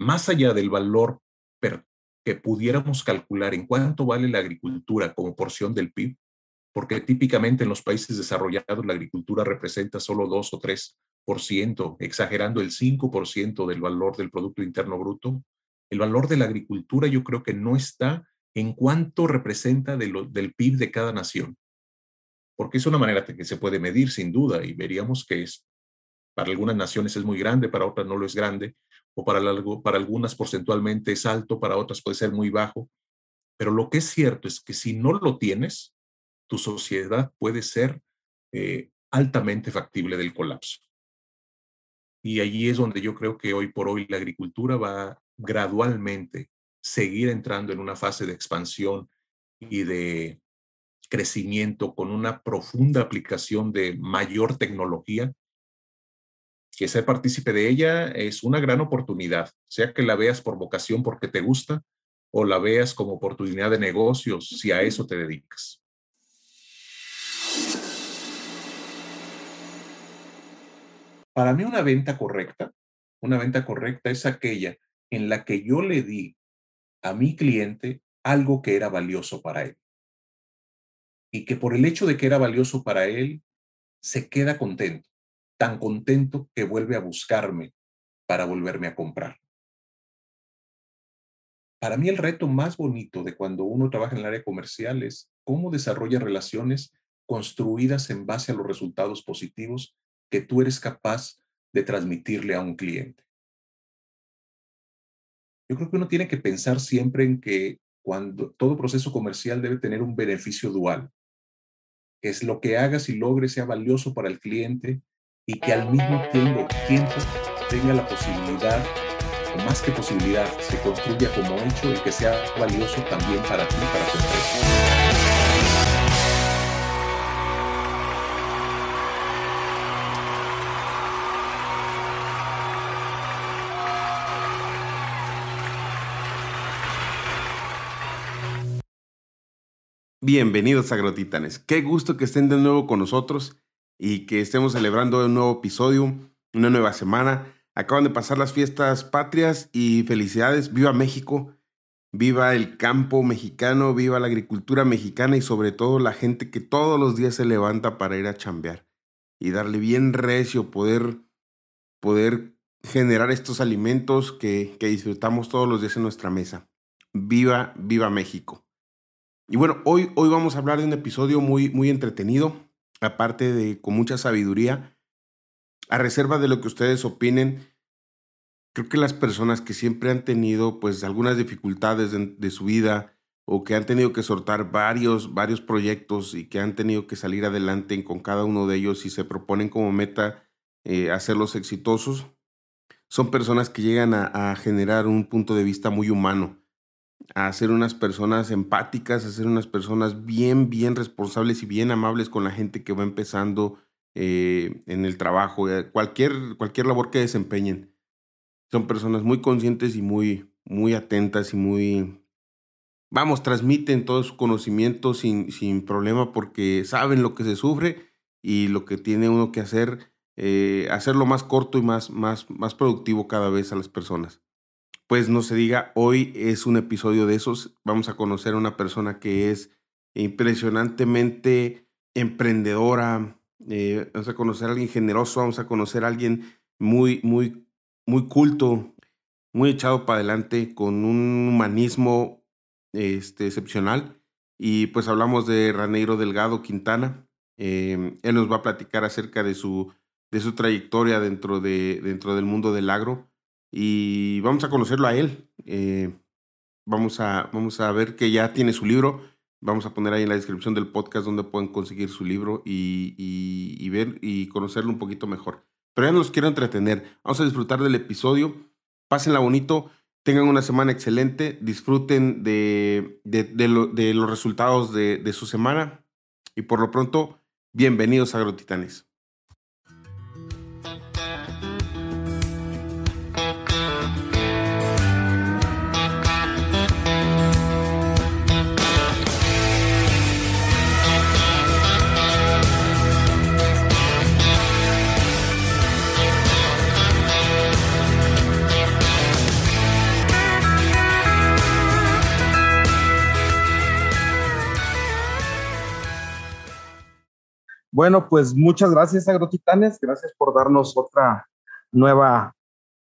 más allá del valor que pudiéramos calcular en cuánto vale la agricultura como porción del PIB, porque típicamente en los países desarrollados la agricultura representa solo 2 o 3%, exagerando el 5% del valor del Producto Interno Bruto, el valor de la agricultura yo creo que no está en cuánto representa del PIB de cada nación, porque es una manera que se puede medir sin duda y veríamos que es, para algunas naciones es muy grande, para otras no lo es grande, o para, para algunas porcentualmente es alto, para otras puede ser muy bajo, pero lo que es cierto es que si no lo tienes, tu sociedad puede ser eh, altamente factible del colapso. Y allí es donde yo creo que hoy por hoy la agricultura va gradualmente seguir entrando en una fase de expansión y de crecimiento con una profunda aplicación de mayor tecnología, que ser partícipe de ella es una gran oportunidad, sea que la veas por vocación porque te gusta o la veas como oportunidad de negocios si a eso te dedicas. Para mí una venta correcta, una venta correcta es aquella en la que yo le di a mi cliente algo que era valioso para él. Y que por el hecho de que era valioso para él, se queda contento, tan contento que vuelve a buscarme para volverme a comprar. Para mí el reto más bonito de cuando uno trabaja en el área comercial es cómo desarrolla relaciones construidas en base a los resultados positivos que tú eres capaz de transmitirle a un cliente. Yo creo que uno tiene que pensar siempre en que cuando todo proceso comercial debe tener un beneficio dual, que es lo que hagas y logres sea valioso para el cliente y que al mismo tiempo, tiempo tenga la posibilidad, o más que posibilidad, se construya como hecho y que sea valioso también para ti, para tu empresa. Bienvenidos a Agrotitanes. Qué gusto que estén de nuevo con nosotros y que estemos celebrando un nuevo episodio, una nueva semana. Acaban de pasar las fiestas patrias y felicidades. Viva México, viva el campo mexicano, viva la agricultura mexicana y sobre todo la gente que todos los días se levanta para ir a chambear y darle bien recio, poder, poder generar estos alimentos que, que disfrutamos todos los días en nuestra mesa. Viva, viva México. Y bueno, hoy, hoy vamos a hablar de un episodio muy, muy entretenido, aparte de con mucha sabiduría. A reserva de lo que ustedes opinen, creo que las personas que siempre han tenido pues algunas dificultades de, su vida o que han tenido que soltar varios, varios proyectos y que han tenido que salir adelante con cada uno de ellos y se proponen como meta eh, hacerlos exitosos, son personas que llegan a generar un punto de vista muy humano a ser unas personas empáticas, a ser unas personas bien, bien responsables y bien amables con la gente que va empezando eh, en el trabajo, eh, cualquier, cualquier labor que desempeñen. Son personas muy conscientes y muy, muy atentas y muy, vamos, transmiten todo su conocimiento sin, sin problema porque saben lo que se sufre y lo que tiene uno que hacer, eh, hacerlo más corto y más, más, más productivo cada vez a las personas pues no se diga, hoy es un episodio de esos. Vamos a conocer a una persona que es impresionantemente emprendedora, eh, vamos a conocer a alguien generoso, vamos a conocer a alguien muy, muy, muy culto, muy echado para adelante, con un humanismo este, excepcional. Y pues hablamos de Raneiro Delgado Quintana. Em, él nos va a platicar acerca de su, de su trayectoria dentro, de, dentro del mundo del agro y vamos a conocerlo a él. Eh, vamos, a, vamos a ver que ya tiene su libro. Vamos a poner ahí en la descripción del podcast donde pueden conseguir su libro y, y, ver y conocerlo un poquito mejor. Pero ya no quiero entretener. Vamos a disfrutar del episodio. Pásenla bonito. Tengan una semana excelente. Disfruten de, de, de los resultados de su semana. Y por lo pronto, bienvenidos a Agrotitanes. Bueno, pues muchas gracias, Agrotitanes. Gracias por darnos otra nueva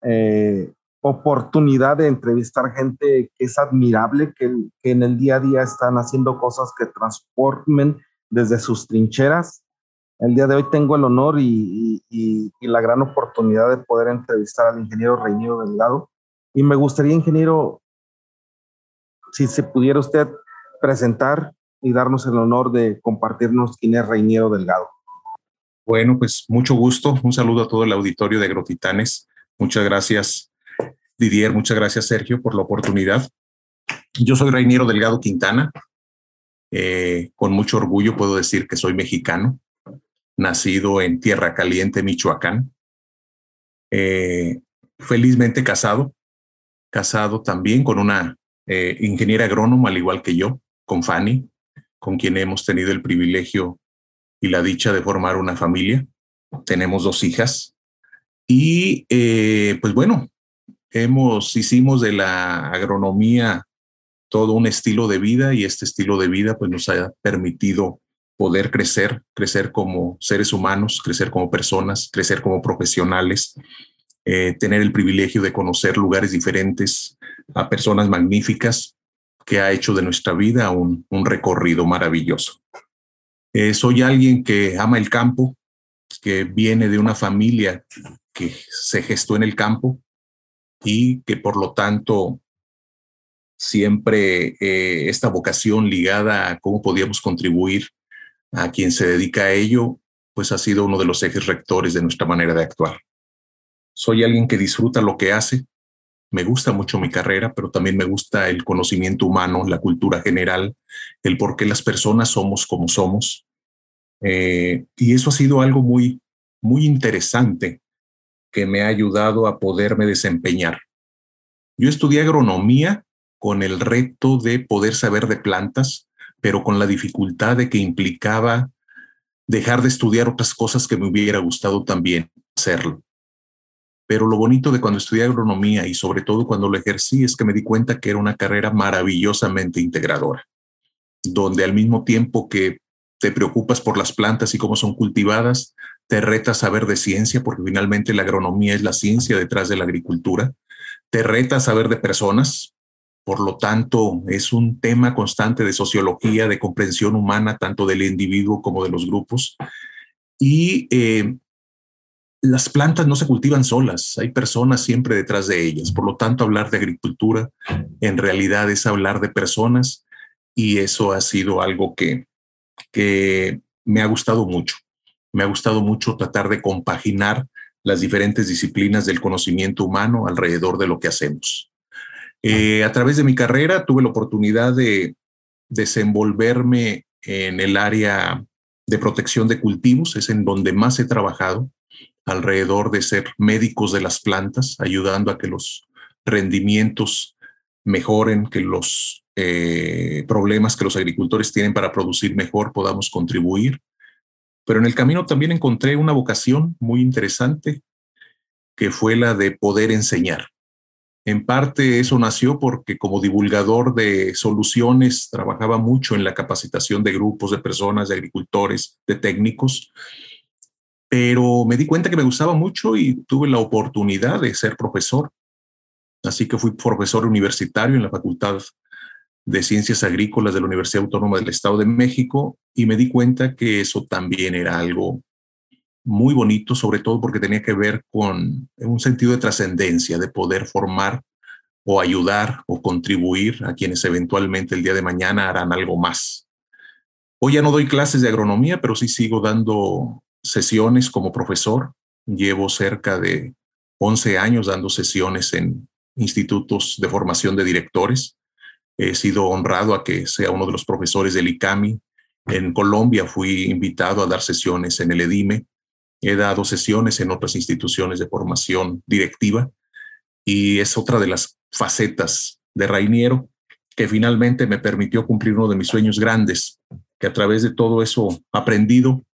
eh, oportunidad de entrevistar gente que es admirable, que, en el día a día están haciendo cosas que transformen desde sus trincheras. El día de hoy tengo el honor y, la gran oportunidad de poder entrevistar al ingeniero Reiniero Delgado. Y me gustaría, ingeniero, si se pudiera usted presentar y darnos el honor de compartirnos quién es Reiniero Delgado. Bueno, pues mucho gusto. Un saludo a todo el auditorio de Agrotitanes. Muchas gracias Didier, muchas gracias Sergio por la oportunidad. Yo soy Reiniero Delgado Quintana. Eh, con mucho orgullo puedo decir que soy mexicano, nacido en Tierra Caliente, Michoacán. Eh, felizmente casado, casado también con una eh, ingeniera agrónoma, al igual que yo, con Fanny, con quien hemos tenido el privilegio y la dicha de formar una familia. Tenemos dos hijas. Y pues bueno, hemos, hicimos de la agronomía todo un estilo de vida y este estilo de vida pues nos ha permitido poder crecer, crecer como seres humanos, crecer como personas, crecer como profesionales, eh, tener el privilegio de conocer lugares diferentes, a personas magníficas, que ha hecho de nuestra vida un, recorrido maravilloso. Eh, soy alguien que ama el campo, que viene de una familia que se gestó en el campo, y que por lo tanto siempre eh, esta vocación ligada a cómo podíamos contribuir a quien se dedica a ello, pues ha sido uno de los ejes rectores de nuestra manera de actuar. Soy alguien que disfruta lo que hace, me gusta mucho mi carrera, pero también me gusta el conocimiento humano, la cultura general, el por qué las personas somos como somos. Eh, y eso ha sido algo muy, muy interesante que me ha ayudado a poderme desempeñar. Yo estudié agronomía con el reto de poder saber de plantas, pero con la dificultad de que implicaba dejar de estudiar otras cosas que me hubiera gustado también hacerlo. Pero lo bonito de cuando estudié agronomía y sobre todo cuando lo ejercí es que me di cuenta que era una carrera maravillosamente integradora, donde al mismo tiempo que te preocupas por las plantas y cómo son cultivadas, te reta saber de ciencia, porque finalmente la agronomía es la ciencia detrás de la agricultura, te reta saber de personas, por lo tanto es un tema constante de sociología, de comprensión humana, tanto del individuo como de los grupos. Y eh, las plantas no se cultivan solas, hay personas siempre detrás de ellas. Por lo tanto, hablar de agricultura en realidad es hablar de personas y eso ha sido algo que, que me ha gustado mucho me ha gustado mucho tratar de compaginar las diferentes disciplinas del conocimiento humano alrededor de lo que hacemos. Eh, a través de mi carrera tuve la oportunidad de desenvolverme en el área de protección de cultivos, es en donde más he trabajado, alrededor de ser médicos de las plantas, ayudando a que los rendimientos mejoren, que los eh, problemas que los agricultores tienen para producir mejor podamos contribuir. Pero en el camino también encontré una vocación muy interesante, que fue la de poder enseñar. En parte eso nació porque como divulgador de soluciones trabajaba mucho en la capacitación de grupos de personas, de agricultores, de técnicos, pero me di cuenta que me gustaba mucho y tuve la oportunidad de ser profesor. Así que fui profesor universitario en la Facultad de Ciencias Agrícolas de la Universidad Autónoma del Estado de México y me di cuenta que eso también era algo muy bonito, sobre todo porque tenía que ver con un sentido de trascendencia, de poder formar o ayudar o contribuir a quienes eventualmente el día de mañana harán algo más. Hoy ya no doy clases de agronomía, pero sí sigo dando sesiones como profesor. Llevo cerca de 11 años dando sesiones en institutos de formación de directores He sido honrado a que sea uno de los profesores del ICAMI. En Colombia fui invitado a dar sesiones en el EDIME. He dado sesiones en otras instituciones de formación directiva y es otra de las facetas de Rainiero que finalmente me permitió cumplir uno de mis sueños grandes, que a través de todo eso aprendido,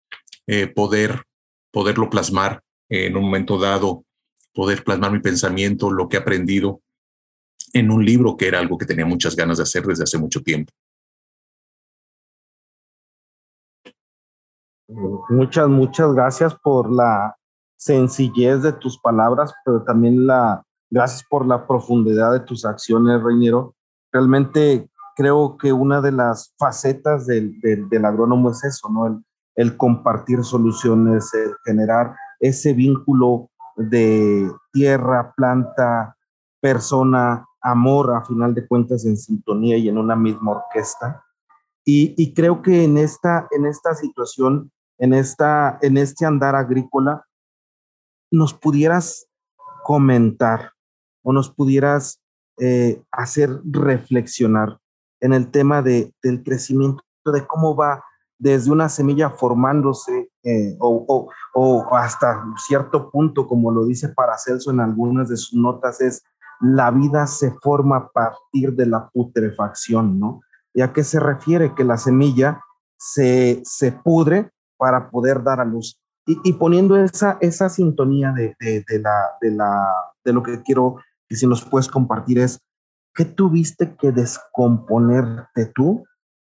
eh, poder, poderlo plasmar en un momento dado, poder plasmar mi pensamiento, lo que he aprendido en un libro que era algo que tenía muchas ganas de hacer desde hace mucho tiempo. Muchas, muchas gracias por la sencillez de tus palabras, pero también la gracias por la profundidad de tus acciones, Reynero. Realmente creo que una de las facetas del, del, agrónomo es eso, ¿no? El, el, compartir soluciones, el generar ese vínculo de tierra, planta, persona, amor, a final de cuentas, en sintonía y en una misma orquesta. Y, creo que en esta, en esta situación, en, esta, en este andar agrícola, nos pudieras comentar o nos pudieras eh, hacer reflexionar en el tema de, del crecimiento, de cómo va desde una semilla formándose eh, o, o, hasta cierto punto, como lo dice Paracelso en algunas de sus notas, es la vida se forma a partir de la putrefacción, ¿no? ¿Y a qué se refiere? Que la semilla se, se pudre para poder dar a luz. Y, y poniendo esa, esa sintonía de, de, de, la, de, la, de lo que quiero que si nos puedes compartir es, ¿qué tuviste que descomponerte tú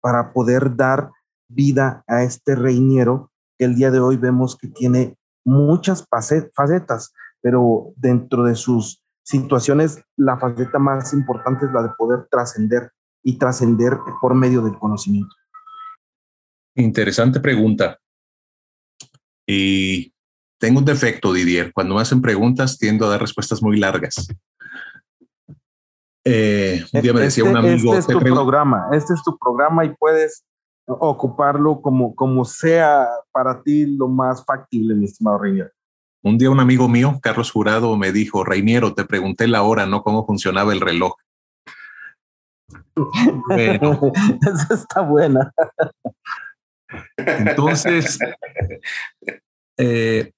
para poder dar vida a este reiniero que el día de hoy vemos que tiene muchas facetas, pero dentro de sus situaciones la faceta más importante es la de poder trascender y trascender por medio del conocimiento. Interesante pregunta. Y tengo un defecto, Didier. Cuando me hacen preguntas, tiendo a dar respuestas muy largas. Eh, un día me decía un este, amigo. Este es tu programa, este es tu programa y puedes ocuparlo como, como sea para ti lo más factible, mi estimado Reiniero. Un día un amigo mío, Carlos Jurado, me dijo, Reiniero, te pregunté la hora, no cómo funcionaba el reloj. Bueno. Esa está buena. Entonces, eh,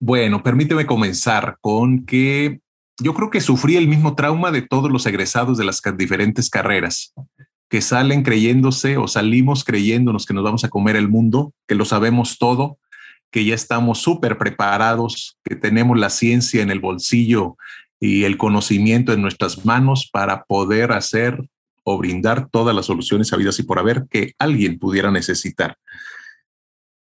bueno, permíteme comenzar con que yo creo que sufrí el mismo trauma de todos los egresados de las diferentes carreras, que salen creyéndose o salimos creyéndonos que nos vamos a comer el mundo, que lo sabemos todo, que ya estamos súper preparados, que tenemos la ciencia en el bolsillo y el conocimiento en nuestras manos para poder hacer o brindar todas las soluciones habidas y por haber que alguien pudiera necesitar.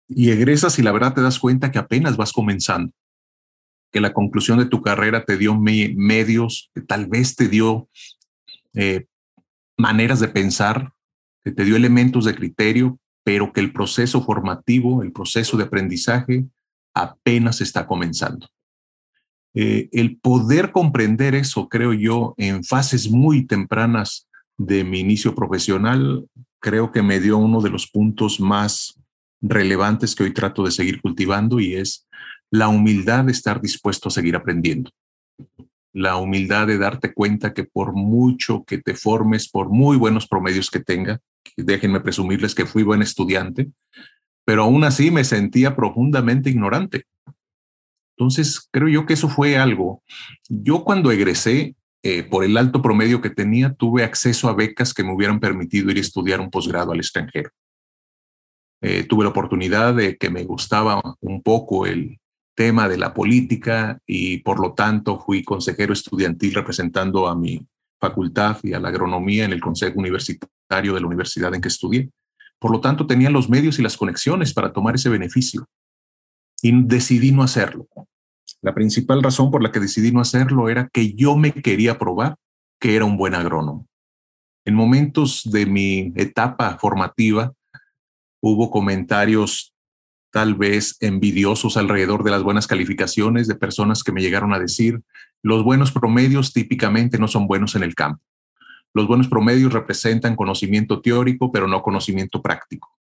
Y egresas y la verdad te das cuenta que apenas vas comenzando que la conclusión de tu carrera te dio medios, que tal vez te dio eh, maneras de pensar, que te dio elementos de criterio, pero que el proceso formativo, el proceso de aprendizaje apenas está comenzando. Eh, el poder comprender eso, creo yo, en fases muy tempranas de mi inicio profesional, creo que me dio uno de los puntos más relevantes que hoy trato de seguir cultivando y es la humildad de estar dispuesto a seguir aprendiendo. La humildad de darte cuenta que por mucho que te formes, por muy buenos promedios que tenga, déjenme presumirles que fui buen estudiante, pero aún así me sentía profundamente ignorante. Entonces, creo yo que eso fue algo. Yo cuando egresé, eh, por el alto promedio que tenía, tuve acceso a becas que me hubieran permitido ir a estudiar un posgrado al extranjero. Eh, tuve la oportunidad de que me gustaba un poco el, tema de la política y por lo tanto fui consejero estudiantil representando a mi facultad y a la agronomía en el Consejo Universitario de la universidad en que estudié. Por lo tanto, tenía los medios y las conexiones para tomar ese beneficio y decidí no hacerlo. La principal razón por la que decidí no hacerlo era que yo me quería probar que era un buen agrónomo. En momentos de mi etapa formativa hubo comentarios tal vez envidiosos alrededor de las buenas calificaciones de personas que me llegaron a decir, los buenos promedios típicamente no son buenos en el campo. Los buenos promedios representan conocimiento teórico, pero no conocimiento práctico.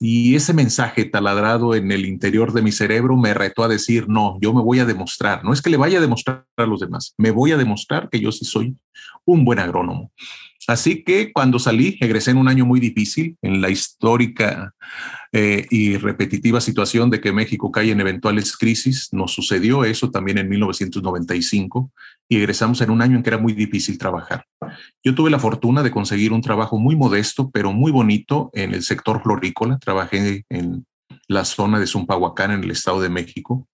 Y ese mensaje taladrado en el interior de mi cerebro me retó a decir, no, yo me voy a demostrar, no es que le vaya a demostrar a los demás, me voy a demostrar que yo sí soy un buen agrónomo. Así que cuando salí, egresé en un año muy difícil, en la histórica eh, y repetitiva situación de que México cae en eventuales crisis. Nos sucedió eso también en 1995 y egresamos en un año en que era muy difícil trabajar. Yo tuve la fortuna de conseguir un trabajo muy modesto, pero muy bonito en el sector florícola. Trabajé en la zona de Zumpahuacán, en el Estado de México,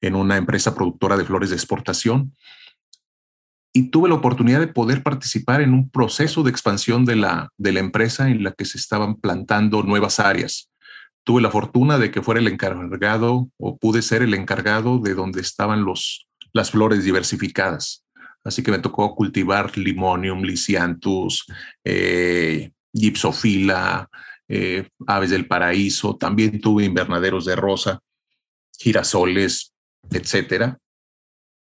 en una empresa productora de flores de exportación y tuve la oportunidad de poder participar en un proceso de expansión de la, de la empresa en la que se estaban plantando nuevas áreas tuve la fortuna de que fuera el encargado o pude ser el encargado de donde estaban los, las flores diversificadas. Así que me tocó cultivar limonium, lisianthus, eh, gipsofila, eh, aves del paraíso. También tuve invernaderos de rosa, girasoles, etcétera.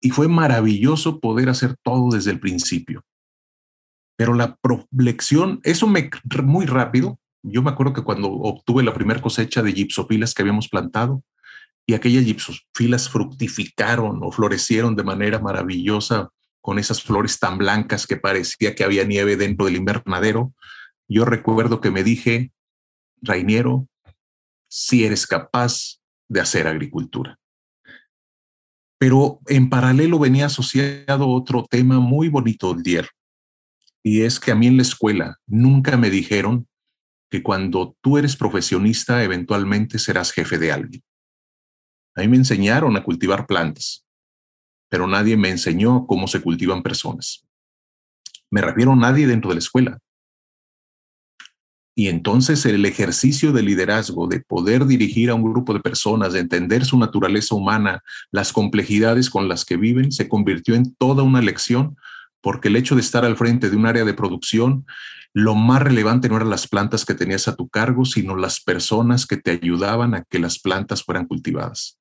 Y fue maravilloso poder hacer todo desde el principio. Pero la prolección, eso me muy rápido. Yo me acuerdo que cuando obtuve la primera cosecha de gipsofilas que habíamos plantado y aquellas gipsofilas fructificaron o florecieron de manera maravillosa con esas flores tan blancas que parecía que había nieve dentro del invernadero, yo recuerdo que me dije, Rainiero, si eres capaz de hacer agricultura. Pero en paralelo venía asociado otro tema muy bonito, Dier, y es que a mí en la escuela nunca me dijeron que cuando tú eres profesionista eventualmente serás jefe de alguien. A mí me enseñaron a cultivar plantas, pero nadie me enseñó cómo se cultivan personas. Me refiero a nadie dentro de la escuela. Y entonces el ejercicio de liderazgo, de poder dirigir a un grupo de personas, de entender su naturaleza humana, las complejidades con las que viven, se convirtió en toda una lección, porque el hecho de estar al frente de un área de producción, lo más relevante no eran las plantas que tenías a tu cargo, sino las personas que te ayudaban a que las plantas fueran cultivadas.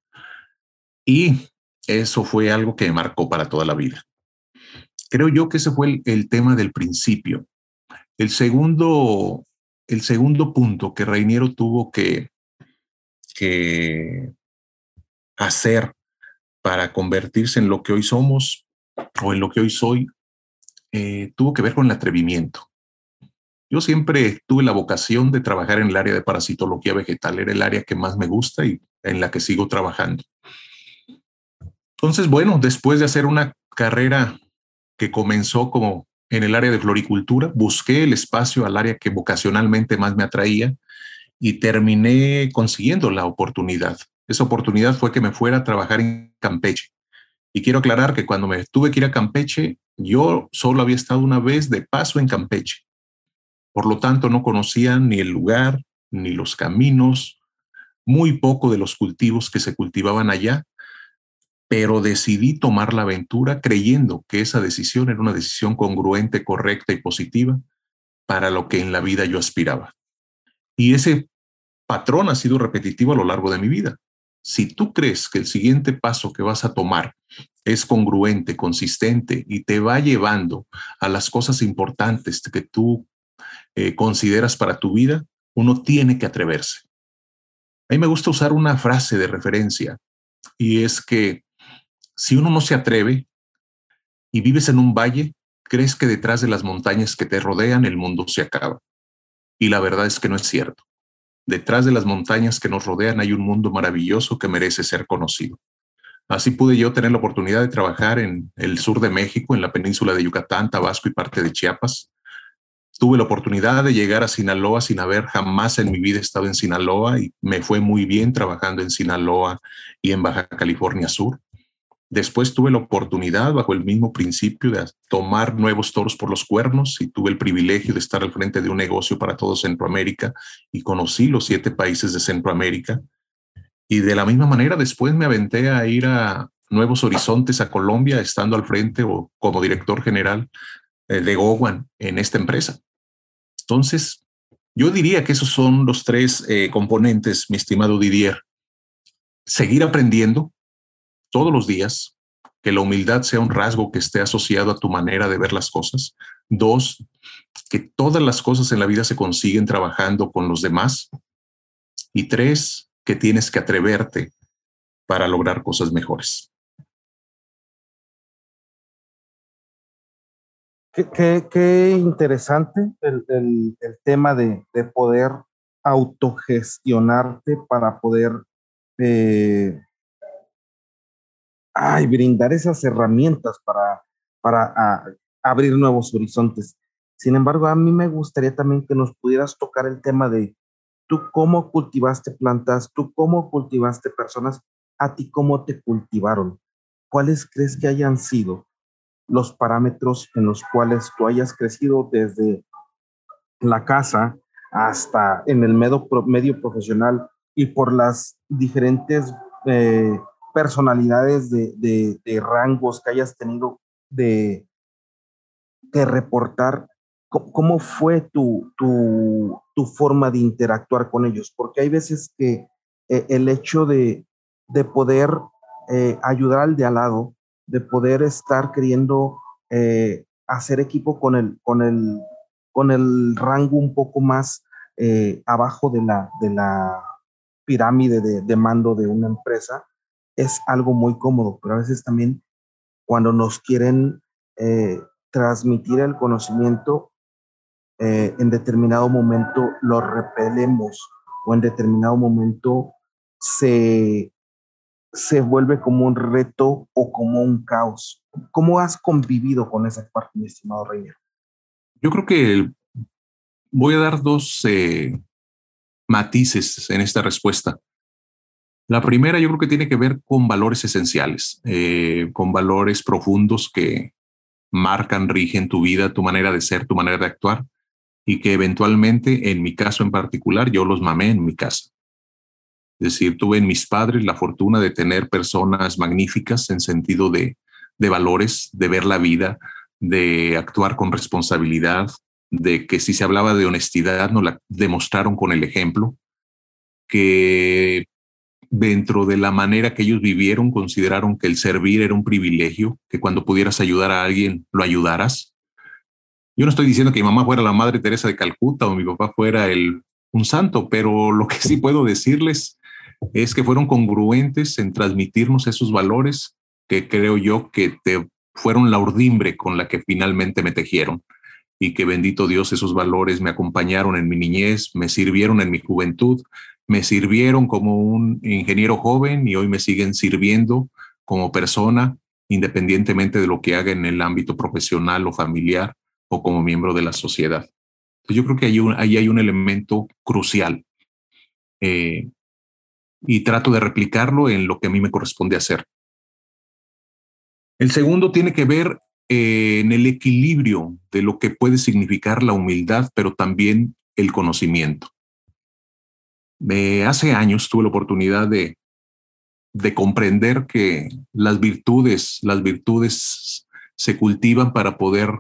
Y eso fue algo que me marcó para toda la vida. Creo yo que ese fue el, el tema del principio. El segundo el segundo punto que Reiniero tuvo que, que hacer para convertirse en lo que hoy somos o en lo que hoy soy, eh, tuvo que ver con el atrevimiento. Yo siempre tuve la vocación de trabajar en el área de parasitología vegetal, era el área que más me gusta y en la que sigo trabajando. Entonces, bueno, después de hacer una carrera que comenzó como en el área de floricultura, busqué el espacio al área que vocacionalmente más me atraía y terminé consiguiendo la oportunidad. Esa oportunidad fue que me fuera a trabajar en Campeche. Y quiero aclarar que cuando me tuve que ir a Campeche, yo solo había estado una vez de paso en Campeche. Por lo tanto, no conocía ni el lugar, ni los caminos, muy poco de los cultivos que se cultivaban allá pero decidí tomar la aventura creyendo que esa decisión era una decisión congruente, correcta y positiva para lo que en la vida yo aspiraba. Y ese patrón ha sido repetitivo a lo largo de mi vida. Si tú crees que el siguiente paso que vas a tomar es congruente, consistente y te va llevando a las cosas importantes que tú eh, consideras para tu vida, uno tiene que atreverse. A mí me gusta usar una frase de referencia y es que si uno no se atreve y vives en un valle, crees que detrás de las montañas que te rodean el mundo se acaba. Y la verdad es que no es cierto. Detrás de las montañas que nos rodean hay un mundo maravilloso que merece ser conocido. Así pude yo tener la oportunidad de trabajar en el sur de México, en la península de Yucatán, Tabasco y parte de Chiapas. Tuve la oportunidad de llegar a Sinaloa sin haber jamás en mi vida estado en Sinaloa y me fue muy bien trabajando en Sinaloa y en Baja California Sur. Después tuve la oportunidad, bajo el mismo principio, de tomar nuevos toros por los cuernos y tuve el privilegio de estar al frente de un negocio para todo Centroamérica y conocí los siete países de Centroamérica. Y de la misma manera, después me aventé a ir a Nuevos Horizontes, a Colombia, estando al frente o como director general eh, de Gowan en esta empresa. Entonces, yo diría que esos son los tres eh, componentes, mi estimado Didier. Seguir aprendiendo, todos los días, que la humildad sea un rasgo que esté asociado a tu manera de ver las cosas. Dos, que todas las cosas en la vida se consiguen trabajando con los demás. Y tres, que tienes que atreverte para lograr cosas mejores. Qué, interesante el, tema de, poder autogestionarte para poder eh, ay, brindar esas herramientas para, para ah, abrir nuevos horizontes. Sin embargo, a mí me gustaría también que nos pudieras tocar el tema de tú cómo cultivaste plantas, tú cómo cultivaste personas, a ti cómo te cultivaron. ¿Cuáles crees que hayan sido los parámetros en los cuales tú hayas crecido desde la casa hasta en el medio, medio profesional y por las diferentes eh, personalidades de, rangos que hayas tenido de, de reportar, ¿cómo fue tu, tu, tu, forma de interactuar con ellos? Porque hay veces que eh, el hecho de, de poder eh, ayudar al de al lado, de poder estar queriendo eh, hacer equipo con el, con, el, con el rango un poco más abajo de la, de la pirámide de, de mando de una empresa, es algo muy cómodo, pero a veces también cuando nos quieren transmitir el conocimiento, eh, en determinado momento lo repelemos o en determinado momento se, se vuelve como un reto o como un caos. ¿Cómo has convivido con esa parte, mi estimado Reiner? Yo creo que voy a dar dos eh, matices en esta respuesta. La primera yo creo que tiene que ver con valores esenciales, eh, con valores profundos que marcan, rigen tu vida, tu manera de ser, tu manera de actuar y que eventualmente, en mi caso en particular, yo los mamé en mi casa. Es decir, tuve en mis padres la fortuna de tener personas magníficas en sentido de, de valores, de ver la vida, de actuar con responsabilidad, de que si se hablaba de honestidad, nos la demostraron con el ejemplo, que dentro de la manera que ellos vivieron, consideraron que el servir era un privilegio, que cuando pudieras ayudar a alguien, lo ayudaras, yo no estoy diciendo que mi mamá fuera la Madre Teresa de Calcuta o mi papá fuera el, un santo, pero lo que sí puedo decirles es que fueron congruentes en transmitirnos esos valores que creo yo que te fueron la urdimbre con la que finalmente me tejieron. Y que bendito Dios esos valores me acompañaron en mi niñez, me sirvieron en mi juventud, me sirvieron como un ingeniero joven y hoy me siguen sirviendo como persona, independientemente de lo que haga en el ámbito profesional o familiar o como miembro de la sociedad. yo creo que ahí, ahí hay un elemento crucial eh, y trato de replicarlo en lo que a mí me corresponde hacer. El segundo tiene que ver eh, en el equilibrio de lo que puede significar la humildad, pero también el conocimiento. Hace años tuve la oportunidad de, de comprender que las virtudes, las virtudes se cultivan para poder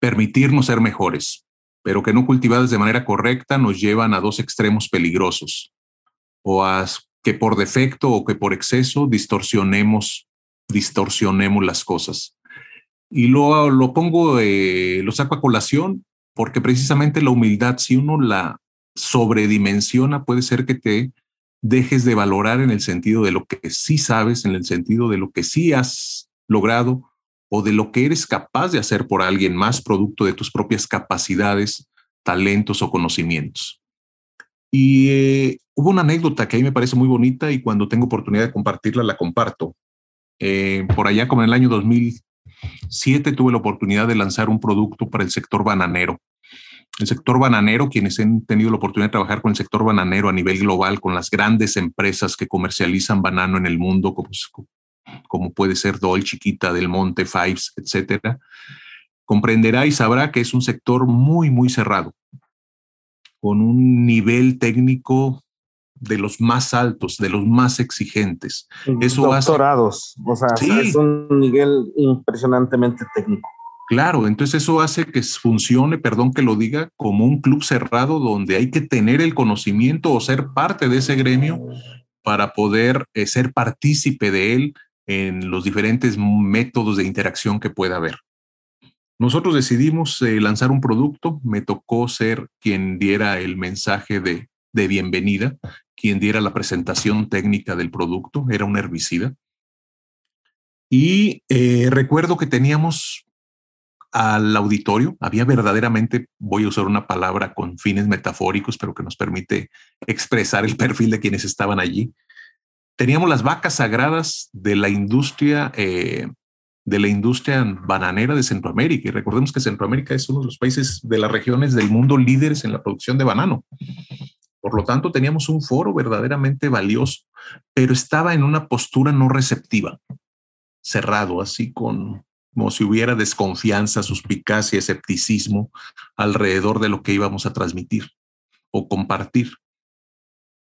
permitirnos ser mejores, pero que no cultivadas de manera correcta nos llevan a dos extremos peligrosos, o a que por defecto o que por exceso distorsionemos, distorsionemos las cosas. Y lo, lo pongo, eh, lo saco a colación, porque precisamente la humildad, si uno la sobredimensiona, puede ser que te dejes de valorar en el sentido de lo que sí sabes, en el sentido de lo que sí has logrado o de lo que eres capaz de hacer por alguien más, producto de tus propias capacidades, talentos o conocimientos. Y eh, hubo una anécdota que a mí me parece muy bonita y cuando tengo oportunidad de compartirla, la comparto. Eh, por allá, como en el año 2007, tuve la oportunidad de lanzar un producto para el sector bananero. El sector bananero, quienes han tenido la oportunidad de trabajar con el sector bananero a nivel global, con las grandes empresas que comercializan banano en el mundo, como, como puede ser Dol, Chiquita, Del Monte, Fives, etcétera, comprenderá y sabrá que es un sector muy, muy cerrado, con un nivel técnico de los más altos, de los más exigentes. Eso Doctorados, o sea, es un nivel impresionantemente técnico. Claro, entonces eso hace que funcione, perdón que lo diga, como un club cerrado donde hay que tener el conocimiento o ser parte de ese gremio para poder eh, ser partícipe de él en los diferentes métodos de interacción que pueda haber. Nosotros decidimos eh, lanzar un producto, me tocó ser quien diera el mensaje de, bienvenida, quien diera la presentación técnica del producto, era un herbicida. Y eh, recuerdo que teníamos al auditorio, había verdaderamente, voy a usar una palabra con fines metafóricos, pero que nos permite expresar el perfil de quienes estaban allí teníamos las vacas sagradas de la industria, eh, de la industria bananera de Centroamérica. Y recordemos que Centroamérica es uno de los países de las regiones del mundo líderes en la producción de banano. Por lo tanto, teníamos un foro verdaderamente valioso, pero estaba en una postura no receptiva, cerrado, así con como si hubiera desconfianza, suspicacia, escepticismo alrededor de lo que íbamos a transmitir o compartir.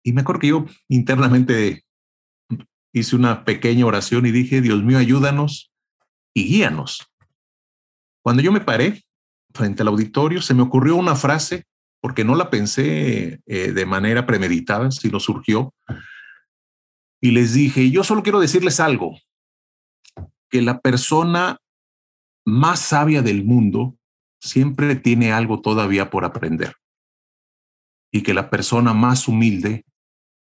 Y me acuerdo que yo internamente hice una pequeña oración y dije, Dios mío, ayúdanos y guíanos. Cuando yo me paré frente al auditorio, se me ocurrió una frase, porque no la pensé eh, de manera premeditada, sino surgió, y les dije, yo solo quiero decirles algo, que la persona más sabia del mundo siempre tiene algo todavía por aprender y que la persona más humilde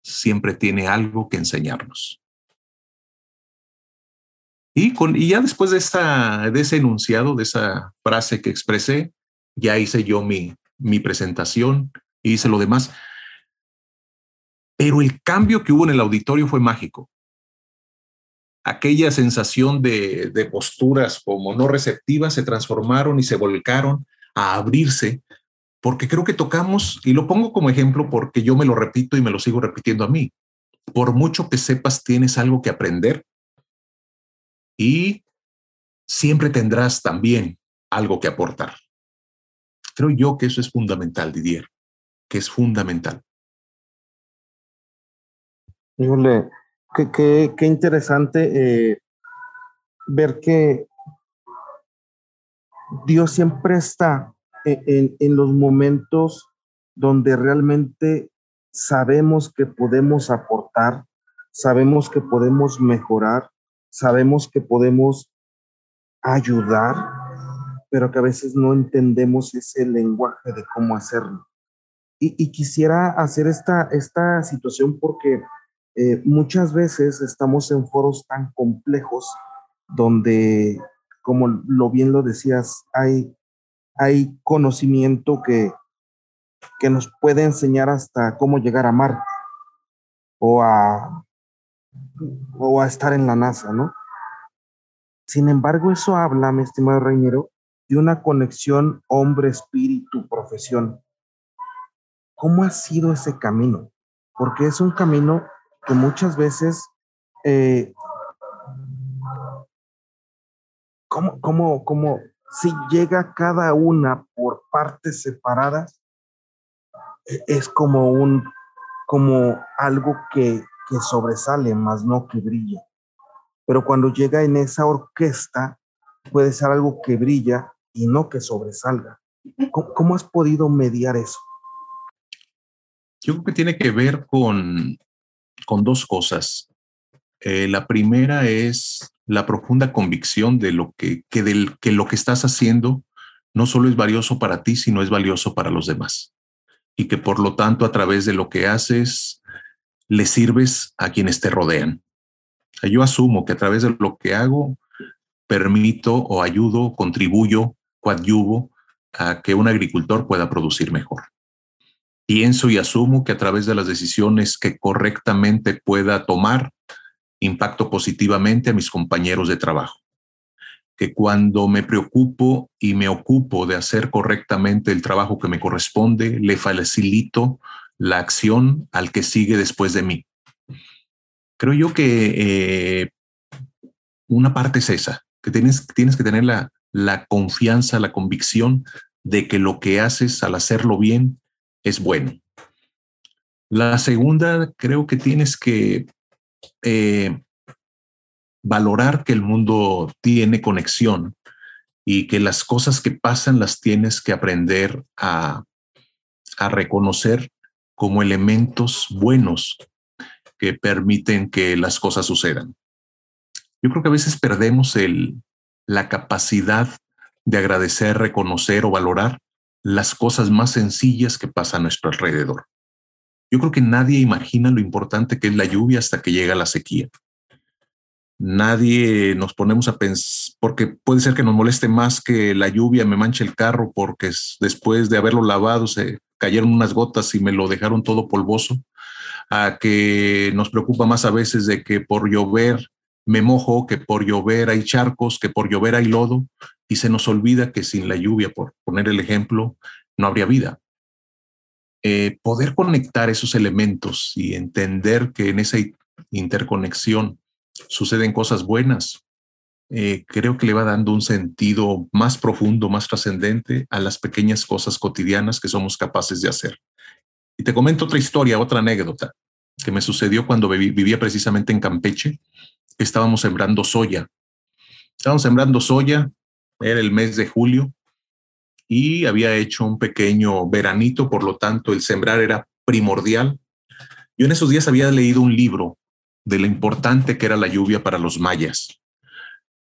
siempre tiene algo que enseñarnos. Y, con, y ya después de, esta, de ese enunciado, de esa frase que expresé, ya hice yo mi, mi presentación, hice lo demás. Pero el cambio que hubo en el auditorio fue mágico. Aquella sensación de, de posturas como no receptivas se transformaron y se volcaron a abrirse, porque creo que tocamos, y lo pongo como ejemplo porque yo me lo repito y me lo sigo repitiendo a mí, por mucho que sepas tienes algo que aprender y siempre tendrás también algo que aportar. Creo yo que eso es fundamental, Didier, que es fundamental. Híjole, qué, qué, interesante eh, ver que Dios siempre está en, en, los momentos donde realmente sabemos que podemos aportar, sabemos que podemos mejorar, sabemos que podemos ayudar, pero que a veces no entendemos ese lenguaje de cómo hacerlo. Y, quisiera hacer esta, esta situación porque eh, muchas veces estamos en foros tan complejos donde, como lo bien lo decías, hay, hay conocimiento que, que nos puede enseñar hasta cómo llegar a Marte o a o a estar en la NASA, ¿no? Sin embargo, eso habla, mi estimado Reñero, de una conexión hombre-espíritu-profesión. ¿Cómo ha sido ese camino? Porque es un camino que muchas veces, eh, ¿cómo, cómo, cómo, si llega cada una por partes separadas, e, es como un, como algo que que sobresale, más no que brilla. Pero cuando llega en esa orquesta, puede ser algo que brilla y no que sobresalga. ¿Cómo, has podido mediar eso? Yo creo que tiene que ver con, con dos cosas. Eh, la primera es la profunda convicción de lo que, que, del, que lo que estás haciendo no solo es valioso para ti, sino es valioso para los demás. Y que por lo tanto a través de lo que haces le sirves a quienes te rodean. Yo asumo que a través de lo que hago, permito o ayudo, contribuyo, coadyuvo a que un agricultor pueda producir mejor. Pienso y asumo que a través de las decisiones que correctamente pueda tomar, impacto positivamente a mis compañeros de trabajo. Que cuando me preocupo y me ocupo de hacer correctamente el trabajo que me corresponde, le facilito la acción al que sigue después de mí. Creo yo que eh, una parte es esa, que tienes, tienes que tener la, la confianza, la convicción de que lo que haces al hacerlo bien es bueno. La segunda, creo que tienes que eh, valorar que el mundo tiene conexión y que las cosas que pasan las tienes que aprender a, a reconocer como elementos buenos que permiten que las cosas sucedan. Yo creo que a veces perdemos el, la capacidad de agradecer, reconocer o valorar las cosas más sencillas que pasan a nuestro alrededor. Yo creo que nadie imagina lo importante que es la lluvia hasta que llega la sequía. Nadie nos ponemos a pensar, porque puede ser que nos moleste más que la lluvia me manche el carro porque después de haberlo lavado se cayeron unas gotas y me lo dejaron todo polvoso, a que nos preocupa más a veces de que por llover me mojo, que por llover hay charcos, que por llover hay lodo, y se nos olvida que sin la lluvia, por poner el ejemplo, no habría vida. Eh, poder conectar esos elementos y entender que en esa interconexión suceden cosas buenas, eh, creo que le va dando un sentido más profundo, más trascendente a las pequeñas cosas cotidianas que somos capaces de hacer. Y te comento otra historia, otra anécdota. que me sucedió cuando vivía precisamente en Campeche. Estábamos sembrando soya. Estábamos sembrando soya, era el mes de julio, y había hecho un pequeño veranito, por lo tanto el sembrar era primordial. Yo en esos días había leído un libro de lo importante que era la lluvia para los mayas.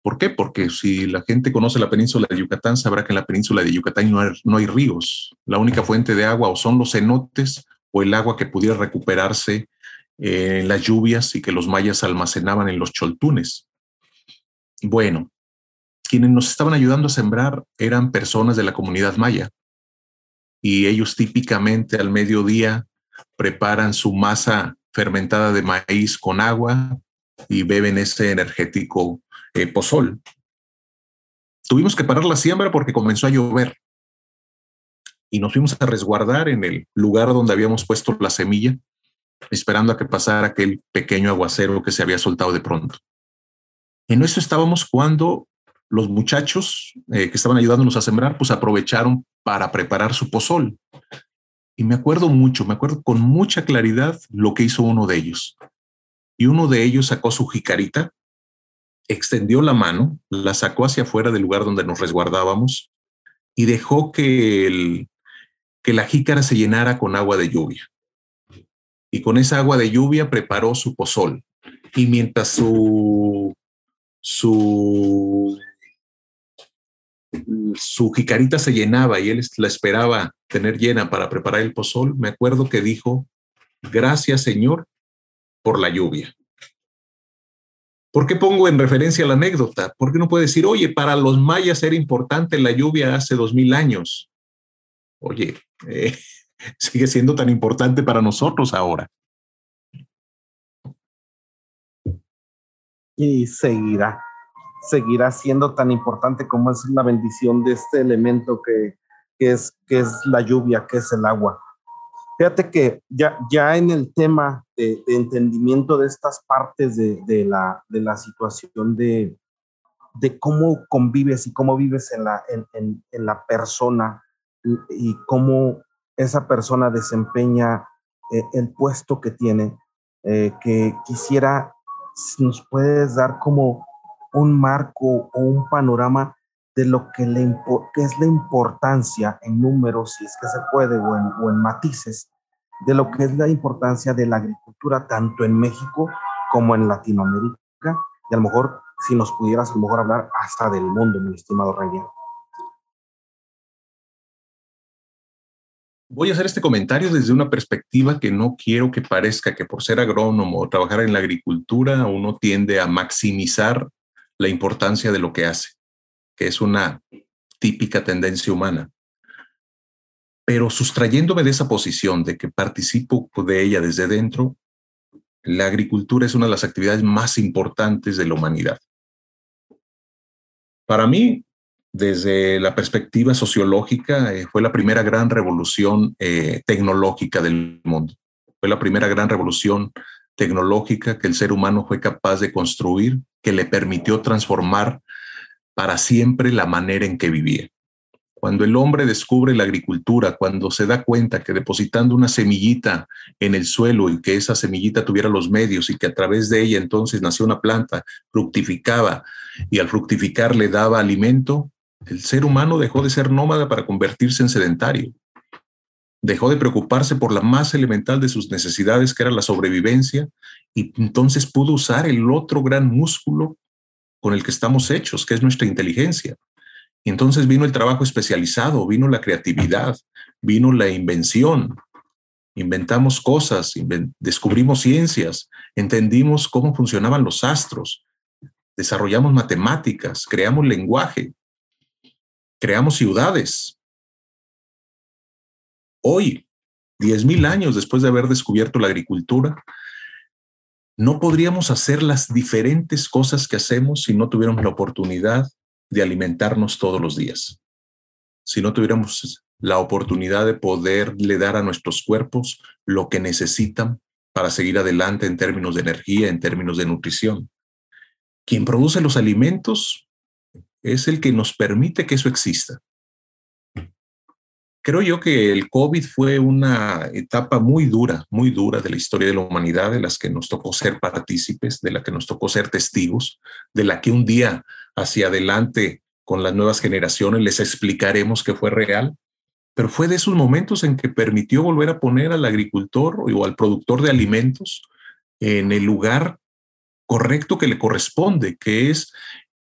¿Por qué? Porque si la gente conoce la península de Yucatán, sabrá que en la península de Yucatán no hay, no hay ríos. La única fuente de agua o son los cenotes o el agua que pudiera recuperarse en las lluvias y que los mayas almacenaban en los choltunes. Bueno, quienes nos estaban ayudando a sembrar eran personas de la comunidad maya y ellos típicamente al mediodía preparan su masa fermentada de maíz con agua y beben ese energético eh, pozol. Tuvimos que parar la siembra porque comenzó a llover y nos fuimos a resguardar en el lugar donde habíamos puesto la semilla, esperando a que pasara aquel pequeño aguacero que se había soltado de pronto. En eso estábamos cuando los muchachos eh, que estaban ayudándonos a sembrar, pues aprovecharon para preparar su pozol. Y me acuerdo mucho, me acuerdo con mucha claridad lo que hizo uno de ellos. Y uno de ellos sacó su jicarita, extendió la mano, la sacó hacia afuera del lugar donde nos resguardábamos y dejó que, el, que la jícara se llenara con agua de lluvia. Y con esa agua de lluvia preparó su pozol. Y mientras su, su su jicarita se llenaba y él la esperaba tener llena para preparar el pozol, me acuerdo que dijo, gracias Señor por la lluvia. ¿Por qué pongo en referencia la anécdota? Porque no puede decir, oye, para los mayas era importante la lluvia hace dos mil años. Oye, eh, sigue siendo tan importante para nosotros ahora. Y seguirá seguirá siendo tan importante como es la bendición de este elemento que, es, que es la lluvia, que es el agua. Fíjate que ya, ya en el tema de, entendimiento de estas partes de, de, la, de la situación de, de cómo convives y cómo vives en la, en, en, la persona y, cómo esa persona desempeña eh, el puesto que tiene, eh, que quisiera, nos puedes dar como un marco o un panorama de lo que, le, que es la importancia en números, si es que se puede, o en, o en matices, de lo que es la importancia de la agricultura tanto en México como en Latinoamérica. Y a lo mejor, si nos pudieras a lo mejor hablar hasta del mundo, mi estimado Reyes. Voy a hacer este comentario desde una perspectiva que no quiero que parezca que por ser agrónomo o trabajar en la agricultura uno tiende a maximizar la importancia de lo que hace, que es una típica tendencia humana. Pero sustrayéndome de esa posición de que participo de ella desde dentro, la agricultura es una de las actividades más importantes de la humanidad. Para mí, desde la perspectiva sociológica, eh, fue la primera gran revolución eh, tecnológica del mundo. Fue la primera gran revolución tecnológica que el ser humano fue capaz de construir que le permitió transformar para siempre la manera en que vivía. Cuando el hombre descubre la agricultura, cuando se da cuenta que depositando una semillita en el suelo y que esa semillita tuviera los medios y que a través de ella entonces nació una planta, fructificaba y al fructificar le daba alimento, el ser humano dejó de ser nómada para convertirse en sedentario. Dejó de preocuparse por la más elemental de sus necesidades, que era la sobrevivencia, y entonces pudo usar el otro gran músculo con el que estamos hechos, que es nuestra inteligencia. Entonces vino el trabajo especializado, vino la creatividad, vino la invención. Inventamos cosas, descubrimos ciencias, entendimos cómo funcionaban los astros, desarrollamos matemáticas, creamos lenguaje, creamos ciudades. Hoy, diez mil años después de haber descubierto la agricultura, no podríamos hacer las diferentes cosas que hacemos si no tuviéramos la oportunidad de alimentarnos todos los días. Si no tuviéramos la oportunidad de poderle dar a nuestros cuerpos lo que necesitan para seguir adelante en términos de energía, en términos de nutrición. Quien produce los alimentos es el que nos permite que eso exista. Creo yo que el COVID fue una etapa muy dura, muy dura de la historia de la humanidad, de las que nos tocó ser partícipes, de la que nos tocó ser testigos, de la que un día hacia adelante con las nuevas generaciones les explicaremos que fue real, pero fue de esos momentos en que permitió volver a poner al agricultor o al productor de alimentos en el lugar correcto que le corresponde, que es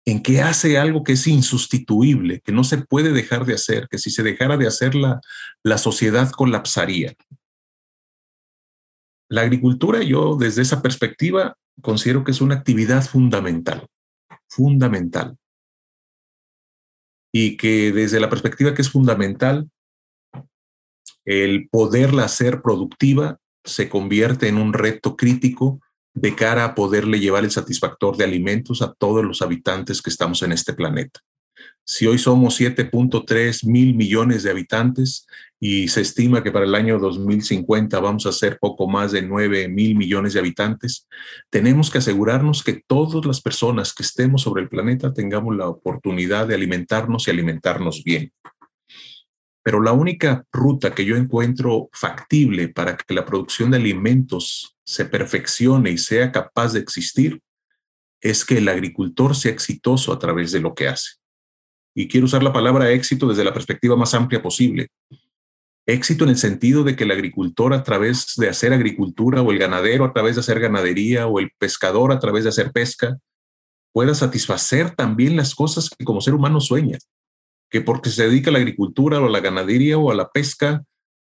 en que hace algo que es insustituible, que no se puede dejar de hacer, que si se dejara de hacer la, la sociedad colapsaría. La agricultura, yo desde esa perspectiva considero que es una actividad fundamental, fundamental. Y que desde la perspectiva que es fundamental, el poderla hacer productiva se convierte en un reto crítico de cara a poderle llevar el satisfactor de alimentos a todos los habitantes que estamos en este planeta. Si hoy somos 7.3 mil millones de habitantes y se estima que para el año 2050 vamos a ser poco más de 9 mil millones de habitantes, tenemos que asegurarnos que todas las personas que estemos sobre el planeta tengamos la oportunidad de alimentarnos y alimentarnos bien. Pero la única ruta que yo encuentro factible para que la producción de alimentos se perfeccione y sea capaz de existir es que el agricultor sea exitoso a través de lo que hace. Y quiero usar la palabra éxito desde la perspectiva más amplia posible. Éxito en el sentido de que el agricultor a través de hacer agricultura o el ganadero a través de hacer ganadería o el pescador a través de hacer pesca pueda satisfacer también las cosas que como ser humano sueña que porque se dedica a la agricultura o a la ganadería o a la pesca,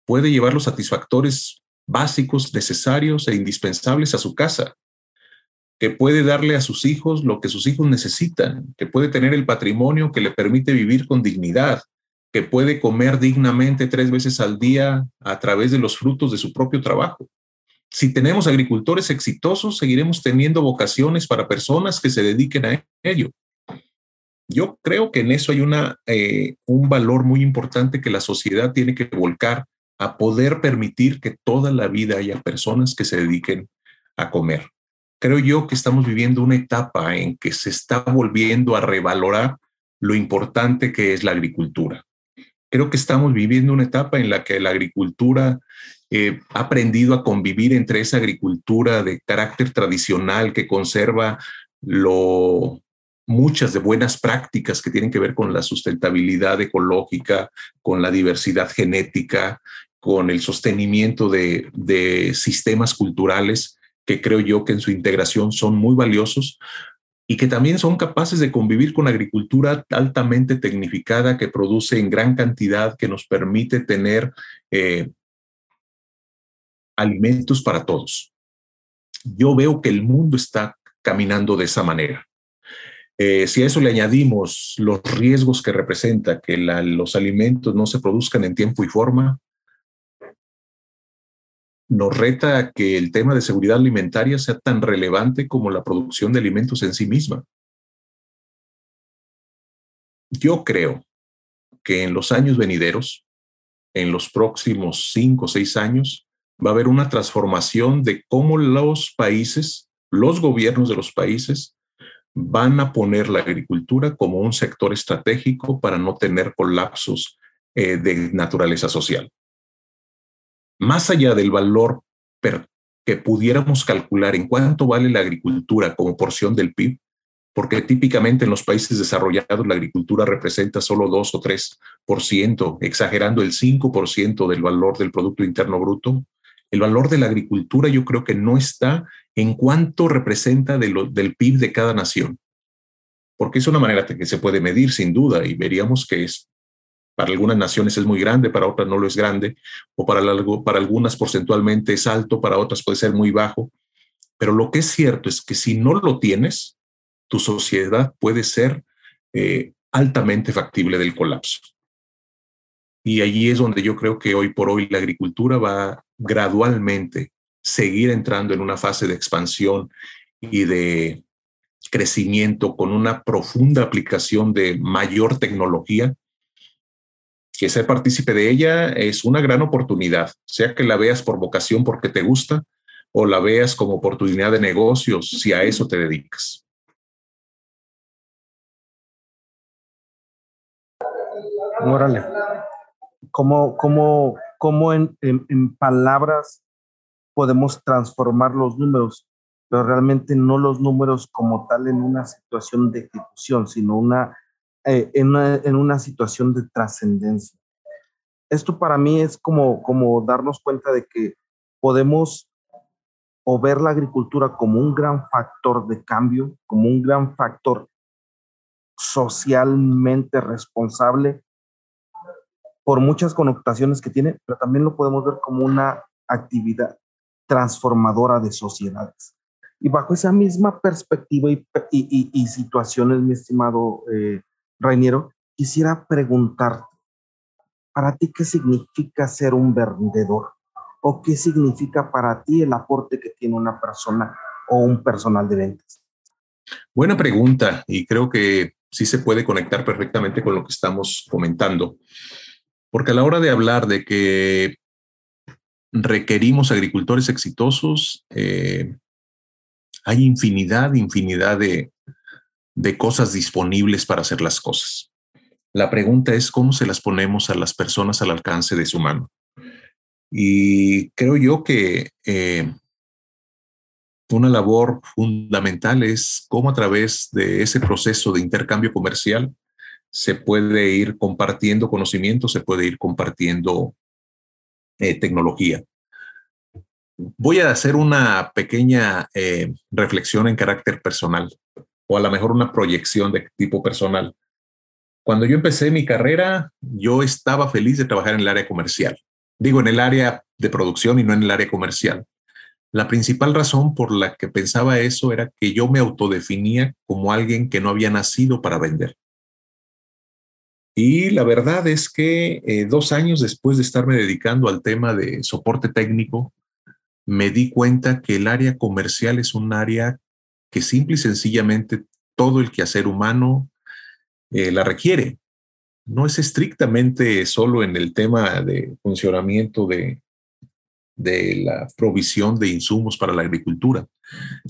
puede llevar los satisfactores básicos, necesarios e indispensables a su casa, que puede darle a sus hijos lo que sus hijos necesitan, que puede tener el patrimonio que le permite vivir con dignidad, que puede comer dignamente tres veces al día a través de los frutos de su propio trabajo. Si tenemos agricultores exitosos, seguiremos teniendo vocaciones para personas que se dediquen a ello. Yo creo que en eso hay una, eh, un valor muy importante que la sociedad tiene que volcar a poder permitir que toda la vida haya personas que se dediquen a comer. Creo yo que estamos viviendo una etapa en que se está volviendo a revalorar lo importante que es la agricultura. Creo que estamos viviendo una etapa en la que la agricultura eh, ha aprendido a convivir entre esa agricultura de carácter tradicional que conserva lo, muchas de buenas prácticas que tienen que ver con la sustentabilidad ecológica, con la diversidad genética, con el sostenimiento de, sistemas culturales que creo yo que en su integración son muy valiosos y que también son capaces de convivir con agricultura altamente tecnificada que produce en gran cantidad, que nos permite tener eh, alimentos para todos. Yo veo que el mundo está caminando de esa manera. Eh, si a eso le añadimos los riesgos que representa que los alimentos no se produzcan en tiempo y forma, nos reta que el tema de seguridad alimentaria sea tan relevante como la producción de alimentos en sí misma. Yo creo que en los años venideros, en los próximos cinco o seis años, va a haber una transformación de cómo los países, los gobiernos de los países, van a poner la agricultura como un sector estratégico para no tener colapsos eh, de naturaleza social. Más allá del valor que pudiéramos calcular en cuánto vale la agricultura como porción del PIB, porque típicamente en los países desarrollados la agricultura representa solo 2 o 3%, exagerando el 5% del valor del Producto Interno Bruto, el valor de la agricultura yo creo que no está en cuánto representa del PIB de cada nación, porque es una manera que se puede medir sin duda y veríamos que es para algunas naciones es muy grande, para otras no lo es grande, o para, para algunas porcentualmente es alto, para otras puede ser muy bajo. Pero lo que es cierto es que si no lo tienes, tu sociedad puede ser eh, altamente factible del colapso. Y allí es donde yo creo que hoy por hoy la agricultura va gradualmente seguir entrando en una fase de expansión y de crecimiento con una profunda aplicación de mayor tecnología, que ser partícipe de ella es una gran oportunidad, sea que la veas por vocación porque te gusta o la veas como oportunidad de negocios si a eso te dedicas. Órale. cómo, en, palabras podemos transformar los números, pero realmente no los números como tal en una situación de ejecución, sino una, eh, en, una en una situación de trascendencia. Esto para mí es como, como darnos cuenta de que podemos o ver la agricultura como un gran factor de cambio, como un gran factor socialmente responsable por muchas connotaciones que tiene, pero también lo podemos ver como una actividad transformadora de sociedades. Y bajo esa misma perspectiva y, y, situaciones, mi estimado eh, Rainiero, quisiera preguntarte, ¿para ti qué significa ser un vendedor? ¿O qué significa para ti el aporte que tiene una persona o un personal de ventas? Buena pregunta y creo que sí se puede conectar perfectamente con lo que estamos comentando. Porque a la hora de hablar de que requerimos agricultores exitosos, eh, hay infinidad, infinidad de, de cosas disponibles para hacer las cosas. La pregunta es cómo se las ponemos a las personas al alcance de su mano. Y creo yo que eh, una labor fundamental es cómo a través de ese proceso de intercambio comercial se puede ir compartiendo conocimiento, se puede ir compartiendo eh, tecnología. Voy a hacer una pequeña eh, reflexión en carácter personal o a lo mejor una proyección de tipo personal. Cuando yo empecé mi carrera, yo estaba feliz de trabajar en el área comercial. Digo, en el área de producción y no en el área comercial. La principal razón por la que pensaba eso era que yo me autodefinía como alguien que no había nacido para vender. Y la verdad es que eh, dos años después de estarme dedicando al tema de soporte técnico, me di cuenta que el área comercial es un área que simple y sencillamente todo el quehacer humano eh, la requiere. No es estrictamente solo en el tema de funcionamiento de, de la provisión de insumos para la agricultura.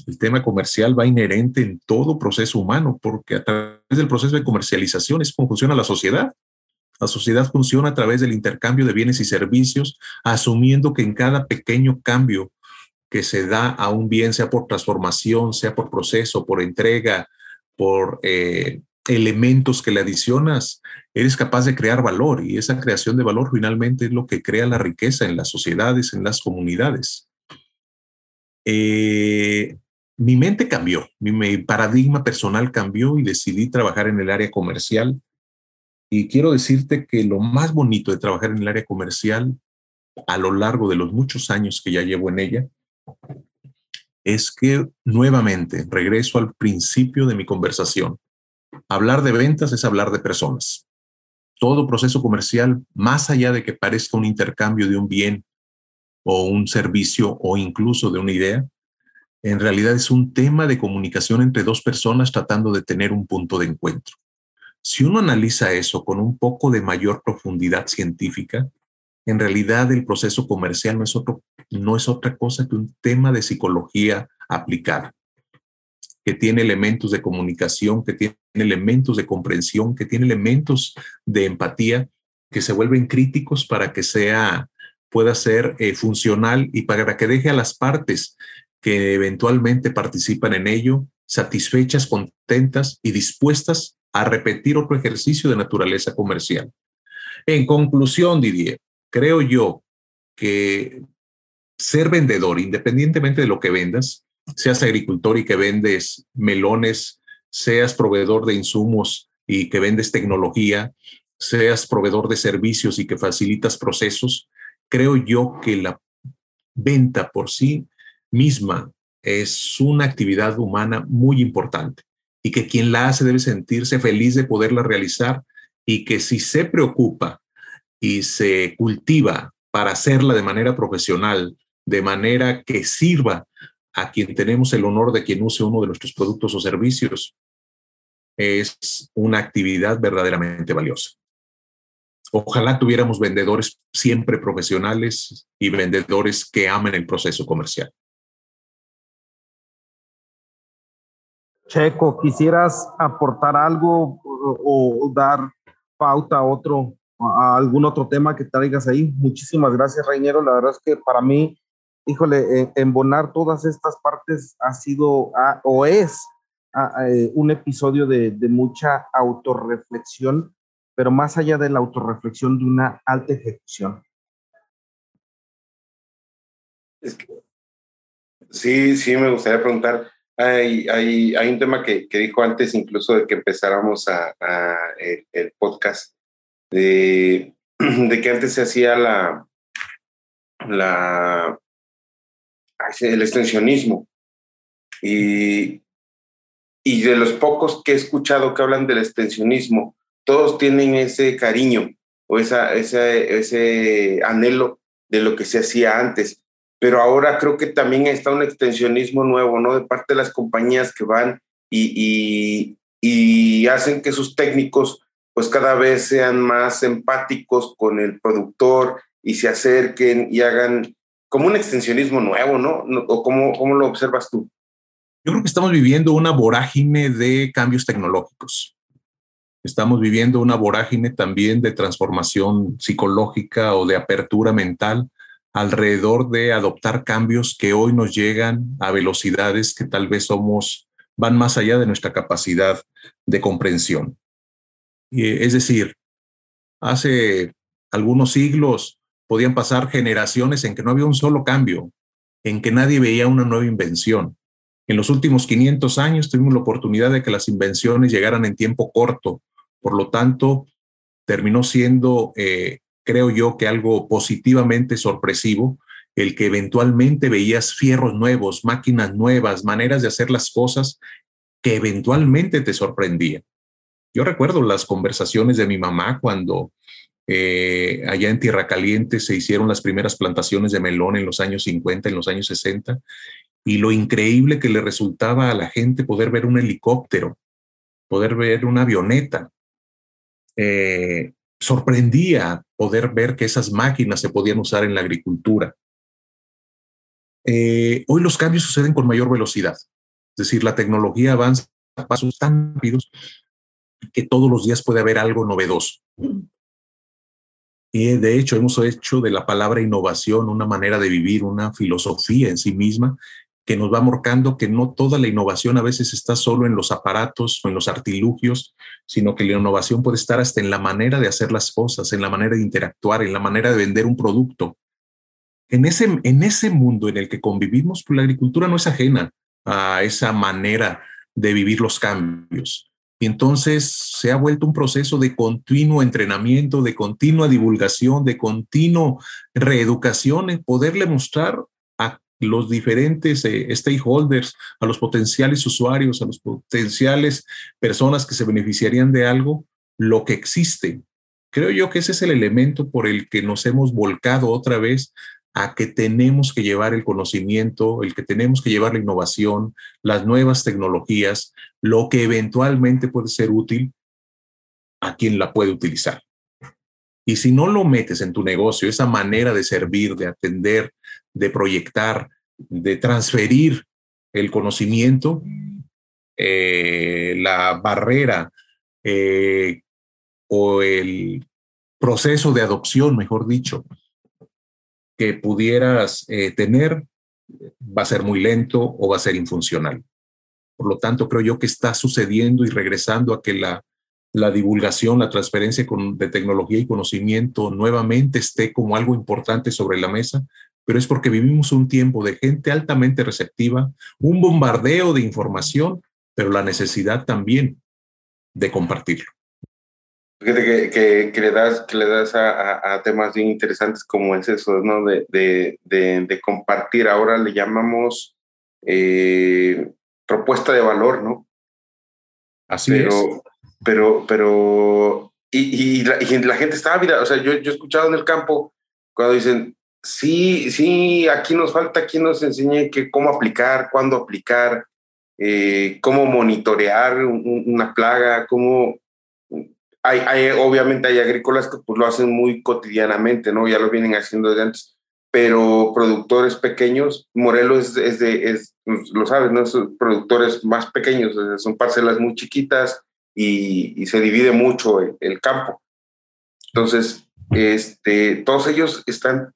El tema comercial va inherente en todo proceso humano, porque a través del proceso de comercialización es como funciona la sociedad. La sociedad funciona a través del intercambio de bienes y servicios, asumiendo que en cada pequeño cambio que se da a un bien, sea por transformación, sea por proceso, por entrega, por eh, elementos que le adicionas, eres capaz de crear valor y esa creación de valor finalmente es lo que crea la riqueza en las sociedades, en las comunidades. Eh, mi mente cambió, mi, paradigma personal cambió y decidí trabajar en el área comercial. Y quiero decirte que lo más bonito de trabajar en el área comercial a lo largo de los muchos años que ya llevo en ella es que nuevamente regreso al principio de mi conversación. Hablar de ventas es hablar de personas. Todo proceso comercial, más allá de que parezca un intercambio de un bien o un servicio o incluso de una idea, en realidad es un tema de comunicación entre dos personas tratando de tener un punto de encuentro. Si uno analiza eso con un poco de mayor profundidad científica, en realidad el proceso comercial no es, otro, no es otra cosa que un tema de psicología aplicada, que tiene elementos de comunicación, que tiene elementos de comprensión, que tiene elementos de empatía, que se vuelven críticos para que sea pueda ser eh, funcional y para que deje a las partes que eventualmente participan en ello satisfechas, contentas y dispuestas a repetir otro ejercicio de naturaleza comercial. En conclusión, Didier, creo yo que ser vendedor, independientemente de lo que vendas, seas agricultor y que vendes melones, seas proveedor de insumos y que vendes tecnología, seas proveedor de servicios y que facilitas procesos, creo yo que la venta por sí misma es una actividad humana muy importante y que quien la hace debe sentirse feliz de poderla realizar y que si se preocupa y se cultiva para hacerla de manera profesional, de manera que sirva a quien tenemos el honor de quien use uno de nuestros productos o servicios, es una actividad verdaderamente valiosa. Ojalá tuviéramos vendedores siempre profesionales y vendedores que amen el proceso comercial. Checo, ¿quisieras aportar algo o, dar pauta a otro a algún otro tema que traigas ahí. Muchísimas gracias, Reinero. La verdad es que para mí, híjole, embonar todas estas partes ha sido o es eh, un episodio de, mucha autorreflexión, pero más allá de la autorreflexión, de una alta ejecución. sí, sí, me gustaría preguntar. Hay, hay, un tema que, que, dijo antes, incluso de que empezáramos a, el, podcast, de, de, que antes se hacía la, la, el extensionismo. Y, y de los pocos que he escuchado que hablan del extensionismo, todos tienen ese cariño o esa, ese, ese anhelo de lo que se hacía antes pero ahora creo que también está un extensionismo nuevo, ¿no? De parte de las compañías que van y, y, hacen que sus técnicos pues cada vez sean más empáticos con el productor y se acerquen y hagan como un extensionismo nuevo, ¿no? ¿O cómo, cómo lo observas tú? Yo creo que estamos viviendo una vorágine de cambios tecnológicos. Estamos viviendo una vorágine también de transformación psicológica o de apertura mental alrededor de adoptar cambios que hoy nos llegan a velocidades que tal vez somos, van más allá de nuestra capacidad de comprensión. Es decir, hace algunos siglos podían pasar generaciones en que no había un solo cambio, en que nadie veía una nueva invención. En los últimos 500 años tuvimos la oportunidad de que las invenciones llegaran en tiempo corto. Por lo tanto, terminó siendo eh, creo yo que algo positivamente sorpresivo, el que eventualmente veías fierros nuevos, máquinas nuevas, maneras de hacer las cosas que eventualmente te sorprendían. Yo recuerdo las conversaciones de mi mamá cuando eh, allá en Tierra Caliente se hicieron las primeras plantaciones de melón en los años 50, en los años 60, y lo increíble que le resultaba a la gente poder ver un helicóptero, poder ver una avioneta. Eh, sorprendía poder ver que esas máquinas se podían usar en la agricultura. Eh, hoy los cambios suceden con mayor velocidad, es decir, la tecnología avanza a pasos tan rápidos que todos los días puede haber algo novedoso. Y de hecho hemos hecho de la palabra innovación una manera de vivir, una filosofía en sí misma que nos va marcando que no toda la innovación a veces está solo en los aparatos o en los artilugios, sino que la innovación puede estar hasta en la manera de hacer las cosas, en la manera de interactuar, en la manera de vender un producto. En ese, en ese mundo en el que convivimos, pues la agricultura no es ajena a esa manera de vivir los cambios. Y entonces se ha vuelto un proceso de continuo entrenamiento, de continua divulgación, de continuo reeducación, en poderle mostrar los diferentes eh, stakeholders, a los potenciales usuarios, a los potenciales personas que se beneficiarían de algo, lo que existe. Creo yo que ese es el elemento por el que nos hemos volcado otra vez a que tenemos que llevar el conocimiento, el que tenemos que llevar la innovación, las nuevas tecnologías, lo que eventualmente puede ser útil a quien la puede utilizar. Y si no lo metes en tu negocio, esa manera de servir, de atender, de proyectar, de transferir el conocimiento, eh, la barrera eh, o el proceso de adopción, mejor dicho, que pudieras eh, tener, va a ser muy lento o va a ser infuncional. Por lo tanto, creo yo que está sucediendo y regresando a que la, la divulgación, la transferencia de tecnología y conocimiento nuevamente esté como algo importante sobre la mesa, pero es porque vivimos un tiempo de gente altamente receptiva, un bombardeo de información, pero la necesidad también de compartirlo. Fíjate que, que, le das, que le das a, temas bien interesantes como es eso, ¿no? De, de, de, compartir. Ahora le llamamos eh, propuesta de valor, ¿no? Así es. Pero, pero, y, y, la, y la gente está ávida. O sea, yo, yo he escuchado en el campo cuando dicen, sí, sí, aquí nos falta quien nos enseñe que cómo aplicar, cuándo aplicar, eh, cómo monitorear una plaga, cómo... Hay, obviamente hay agrícolas que pues, lo hacen muy cotidianamente, ¿no? Ya lo vienen haciendo desde antes, pero productores pequeños, Morelos es, de, es, pues, lo sabes, ¿no? Son productores más pequeños, son parcelas muy chiquitas y, se divide mucho el campo. Entonces, este, todos ellos están,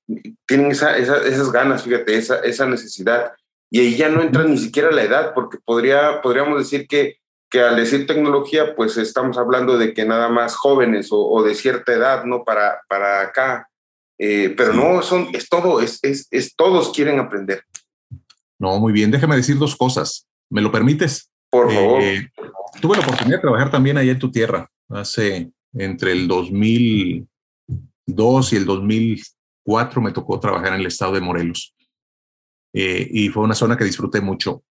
tienen esa, esas ganas, fíjate, esa, esa necesidad. Y ahí ya no entra ni siquiera la edad, porque podría, podríamos decir que, que al decir tecnología, pues estamos hablando de que nada más jóvenes o, de cierta edad, ¿no? Para, para acá. Eh, pero no, son, es todo, es, es, es, todos quieren aprender. No, muy bien. Déjame decir dos cosas. ¿Me lo permites? Por favor. Eh, tuve la oportunidad de trabajar también allá en tu tierra, hace entre el 2002 y el 2004 me tocó trabajar en el estado de Morelos. Eh, y fue una zona que disfruté mucho.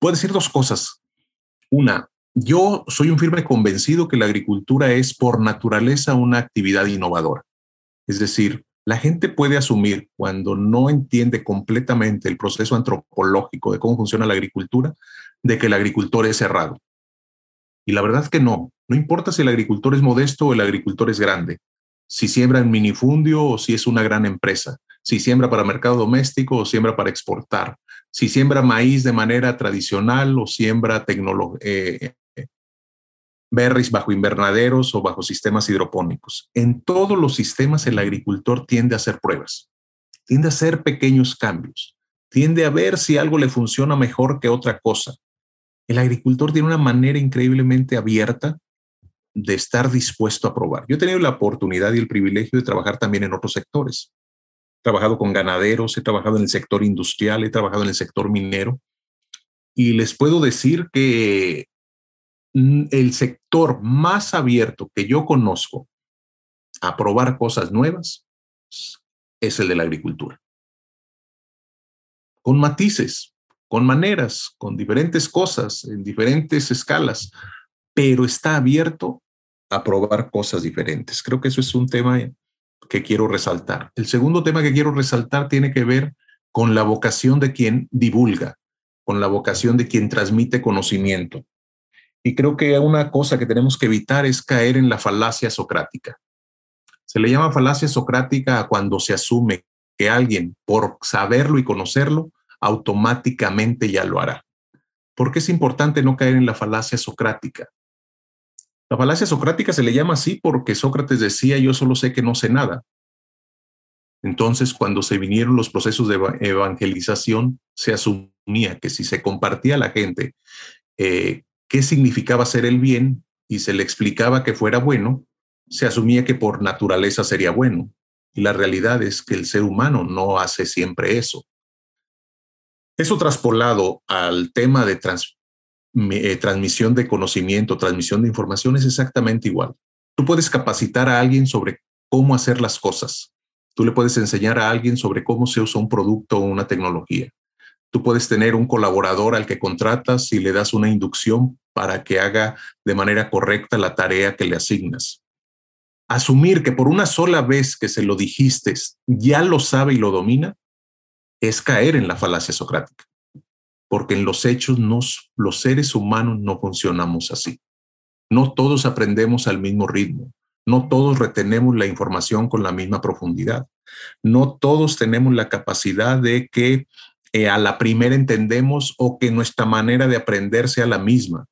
Puedo decir dos cosas. Una, yo soy un firme convencido que la agricultura es por naturaleza una actividad innovadora. Es decir, la gente puede asumir cuando no entiende completamente el proceso antropológico de cómo funciona la agricultura, de que el agricultor es cerrado. Y la verdad es que no. No importa si el agricultor es modesto o el agricultor es grande, si siembra en minifundio o si es una gran empresa, si siembra para mercado doméstico o siembra para exportar, si siembra maíz de manera tradicional o siembra eh, berries bajo invernaderos o bajo sistemas hidropónicos. En todos los sistemas el agricultor tiende a hacer pruebas, tiende a hacer pequeños cambios, tiende a ver si algo le funciona mejor que otra cosa. El agricultor tiene una manera increíblemente abierta de estar dispuesto a probar. Yo he tenido la oportunidad y el privilegio de trabajar también en otros sectores. Trabajado con ganaderos, he trabajado en el sector industrial, he trabajado en el sector minero y les puedo decir que mm, el sector más abierto que yo conozco a probar cosas nuevas es el de la agricultura. Con matices, con maneras, con diferentes cosas, en diferentes escalas, pero está abierto a probar cosas diferentes. Creo que eso es un tema que quiero resaltar. El segundo tema que quiero resaltar tiene que ver con la vocación de quien divulga, con la vocación de quien transmite conocimiento. Y creo que una cosa que tenemos que evitar es caer en la falacia socrática. Se le llama falacia socrática a cuando se asume que alguien, por saberlo y conocerlo, automáticamente ya lo hará. ¿Por qué es importante no caer en la falacia socrática? La falacia socrática se le llama así porque Sócrates decía yo solo sé que no sé nada. Entonces, cuando se vinieron los procesos de evangelización, se asumía que si se compartía a la gente eh, qué significaba hacer el bien y se le explicaba que fuera bueno, se asumía que por naturaleza sería bueno. Y la realidad es que el ser humano no hace siempre eso. Eso traspolado al tema de trans eh, transmisión de conocimiento, transmisión de información es exactamente igual. Tú puedes capacitar a alguien sobre cómo hacer las cosas. Tú le puedes enseñar a alguien sobre cómo se usa un producto o una tecnología. Tú puedes tener un colaborador al que contratas y le das una inducción para que haga de manera correcta la tarea que le asignas. Asumir que por una sola vez que se lo dijiste ya lo sabe y lo domina es caer en la falacia socrática porque en los hechos los seres humanos no funcionamos así. No todos aprendemos al mismo ritmo, no todos retenemos la información con la misma profundidad, no todos tenemos la capacidad de que eh, a la primera entendemos o que nuestra manera de aprender sea la misma.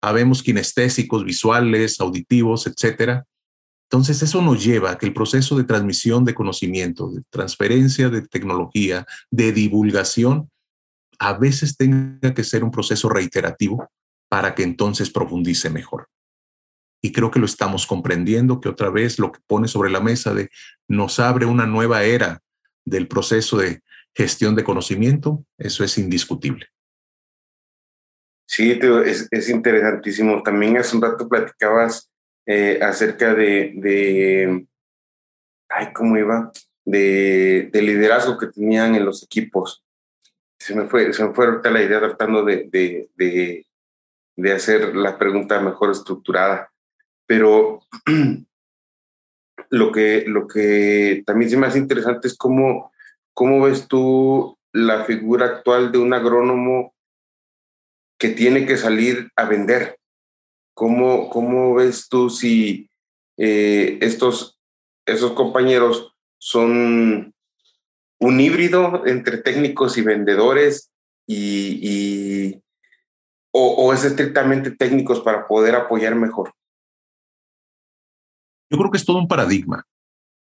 Habemos kinestésicos, visuales, auditivos, etcétera. Entonces, eso nos lleva a que el proceso de transmisión de conocimiento, de transferencia de tecnología, de divulgación, a veces tenga que ser un proceso reiterativo para que entonces profundice mejor. Y creo que lo estamos comprendiendo, que otra vez lo que pone sobre la mesa de nos abre una nueva era del proceso de gestión de conocimiento, eso es indiscutible. Sí, es, interesantísimo. También hace un rato platicabas eh, acerca de, de, ay, ¿cómo iba? De, de liderazgo que tenían en los equipos se me fue, se me fue ahorita la idea tratando de, de, de, hacer la pregunta mejor estructurada. Pero lo que, lo que también se me hace interesante es cómo, cómo ves tú la figura actual de un agrónomo que tiene que salir a vender. ¿Cómo, cómo ves tú si eh, estos, esos compañeros son un híbrido entre técnicos y vendedores y, o, es estrictamente técnicos para poder apoyar mejor? Yo creo que es todo un paradigma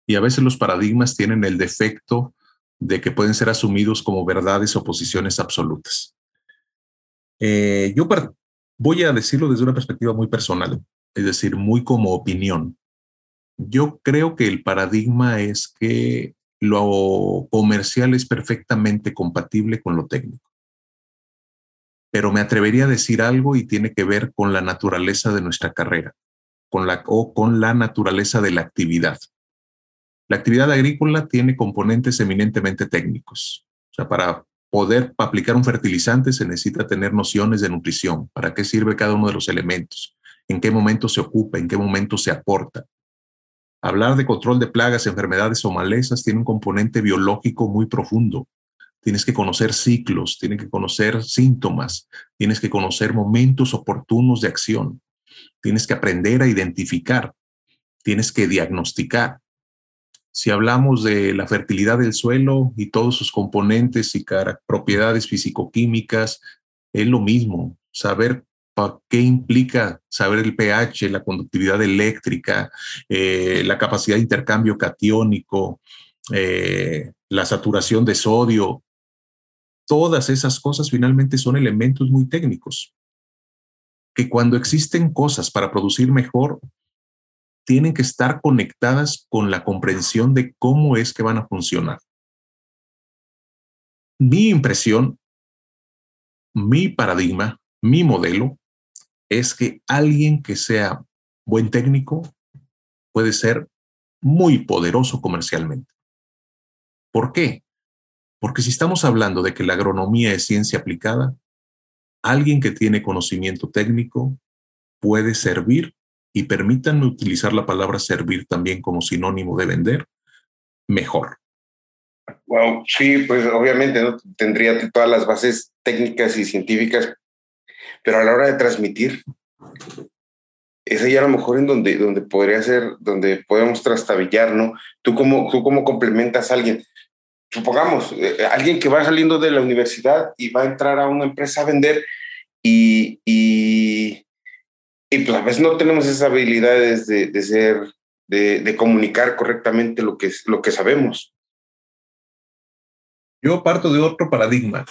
y a veces los paradigmas tienen el defecto de que pueden ser asumidos como verdades o posiciones absolutas. Eh, yo voy a decirlo desde una perspectiva muy personal, es decir, muy como opinión. Yo creo que el paradigma es que lo comercial es perfectamente compatible con lo técnico. Pero me atrevería a decir algo y tiene que ver con la naturaleza de nuestra carrera, con la, o con la naturaleza de la actividad. La actividad agrícola tiene componentes eminentemente técnicos. O sea, para poder aplicar un fertilizante se necesita tener nociones de nutrición, para qué sirve cada uno de los elementos, en qué momento se ocupa, en qué momento se aporta. Hablar de control de plagas, enfermedades o malezas tiene un componente biológico muy profundo. Tienes que conocer ciclos, tienes que conocer síntomas, tienes que conocer momentos oportunos de acción, tienes que aprender a identificar, tienes que diagnosticar. Si hablamos de la fertilidad del suelo y todos sus componentes y propiedades fisicoquímicas, es lo mismo. Saber ¿Qué implica saber el pH, la conductividad eléctrica, eh, la capacidad de intercambio catiónico, eh, la saturación de sodio? Todas esas cosas finalmente son elementos muy técnicos que cuando existen cosas para producir mejor, tienen que estar conectadas con la comprensión de cómo es que van a funcionar. Mi impresión, mi paradigma, mi modelo es que alguien que sea buen técnico puede ser muy poderoso comercialmente. ¿Por qué? Porque si estamos hablando de que la agronomía es ciencia aplicada, alguien que tiene conocimiento técnico puede servir, y permítanme utilizar la palabra servir también como sinónimo de vender, mejor. Wow, sí, pues obviamente tendría todas las bases técnicas y científicas pero a la hora de transmitir, es ahí a lo mejor en donde, donde podría ser, donde podemos trastabillar, ¿no? ¿Tú cómo, tú cómo complementas a alguien? Supongamos, eh, alguien que va saliendo de la universidad y va a entrar a una empresa a vender y, y, y pues a veces no tenemos esas habilidades de, de ser, de, de, comunicar correctamente lo que, lo que sabemos. Yo parto de otro paradigma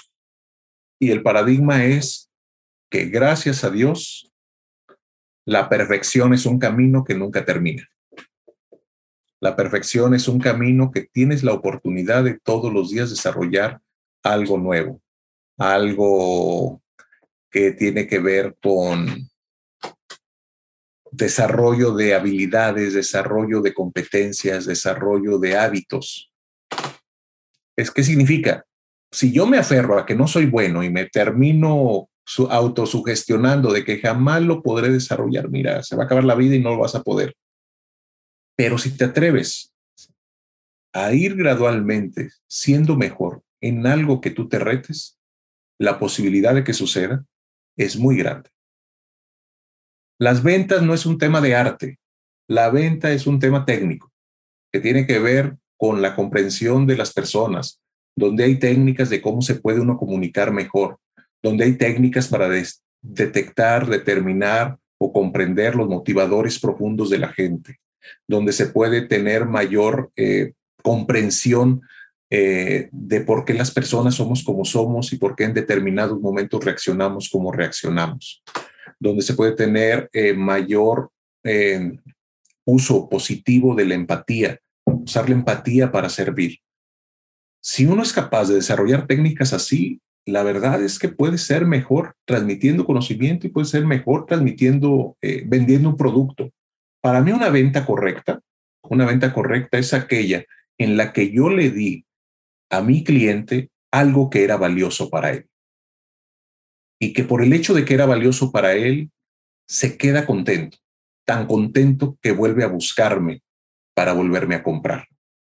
y el paradigma es que gracias a Dios, la perfección es un camino que nunca termina. La perfección es un camino que tienes la oportunidad de todos los días desarrollar algo nuevo, algo que tiene que ver con desarrollo de habilidades, desarrollo de competencias, desarrollo de hábitos. ¿Es qué significa? Si yo me aferro a que no soy bueno y me termino su, autosugestionando de que jamás lo podré desarrollar. Mira, se va a acabar la vida y no lo vas a poder. Pero si te atreves a ir gradualmente siendo mejor en algo que tú te retes, la posibilidad de que suceda es muy grande. Las ventas no es un tema de arte, la venta es un tema técnico que tiene que ver con la comprensión de las personas, donde hay técnicas de cómo se puede uno comunicar mejor, donde hay técnicas para detectar, determinar o comprender los motivadores profundos de la gente, donde se puede tener mayor eh, comprensión eh, de por qué las personas somos como somos y por qué en determinados momentos reaccionamos como reaccionamos, donde se puede tener eh, mayor uso positivo de la empatía, usar la empatía para servir. Si uno es capaz de desarrollar técnicas así, la verdad es que puede ser mejor transmitiendo conocimiento y puede ser mejor transmitiendo, eh, vendiendo un producto. Para mí una venta correcta, una venta correcta es aquella en la que yo le di a mi cliente algo que era valioso para él. Y que por el hecho de que era valioso para él, se queda contento, tan contento que vuelve a buscarme para volverme a comprar.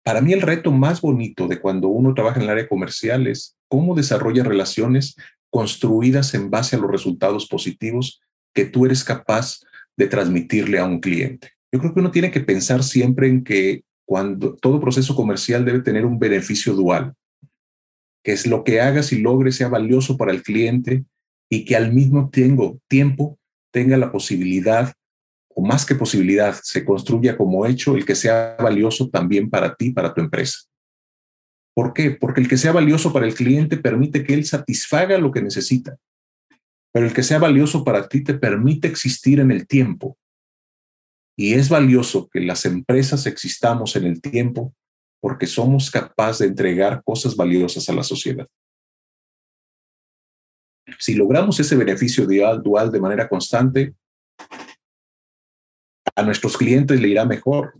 Para mí el reto más bonito de cuando uno trabaja en el área comercial es cómo desarrolla relaciones construidas en base a los resultados positivos que tú eres capaz de transmitirle a un cliente. Yo creo que uno tiene que pensar siempre en que cuando todo proceso comercial debe tener un beneficio dual, que es lo que hagas y logres sea valioso para el cliente y que al mismo tiempo tenga la posibilidad o más que posibilidad, se construya como hecho el que sea valioso también para ti, para tu empresa. ¿Por qué? Porque el que sea valioso para el cliente permite que él satisfaga lo que necesita, pero el que sea valioso para ti te permite existir en el tiempo. Y es valioso que las empresas existamos en el tiempo porque somos capaces de entregar cosas valiosas a la sociedad. Si logramos ese beneficio dual, dual de manera constante, a nuestros clientes le irá mejor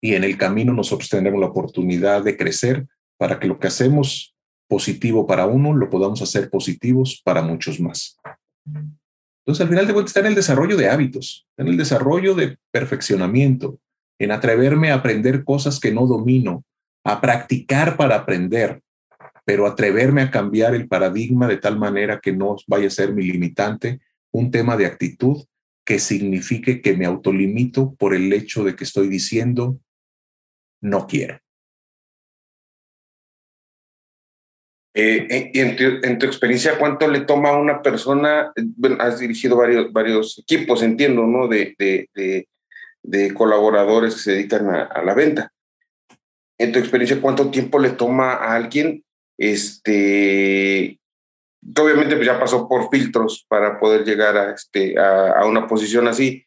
y en el camino nosotros tendremos la oportunidad de crecer para que lo que hacemos positivo para uno lo podamos hacer positivos para muchos más. Entonces, al final de cuentas, está en el desarrollo de hábitos, en el desarrollo de perfeccionamiento, en atreverme a aprender cosas que no domino, a practicar para aprender, pero atreverme a cambiar el paradigma de tal manera que no vaya a ser mi limitante un tema de actitud que signifique que me autolimito por el hecho de que estoy diciendo no quiero. Eh, en, tu, experiencia, ¿cuánto le toma a una persona? Bueno, has dirigido varios, varios equipos, entiendo, ¿no? De, de, de, colaboradores que se dedican a, la venta. En tu experiencia, ¿cuánto tiempo le toma a alguien? Este, que obviamente pues ya pasó por filtros para poder llegar a, este, a, una posición así.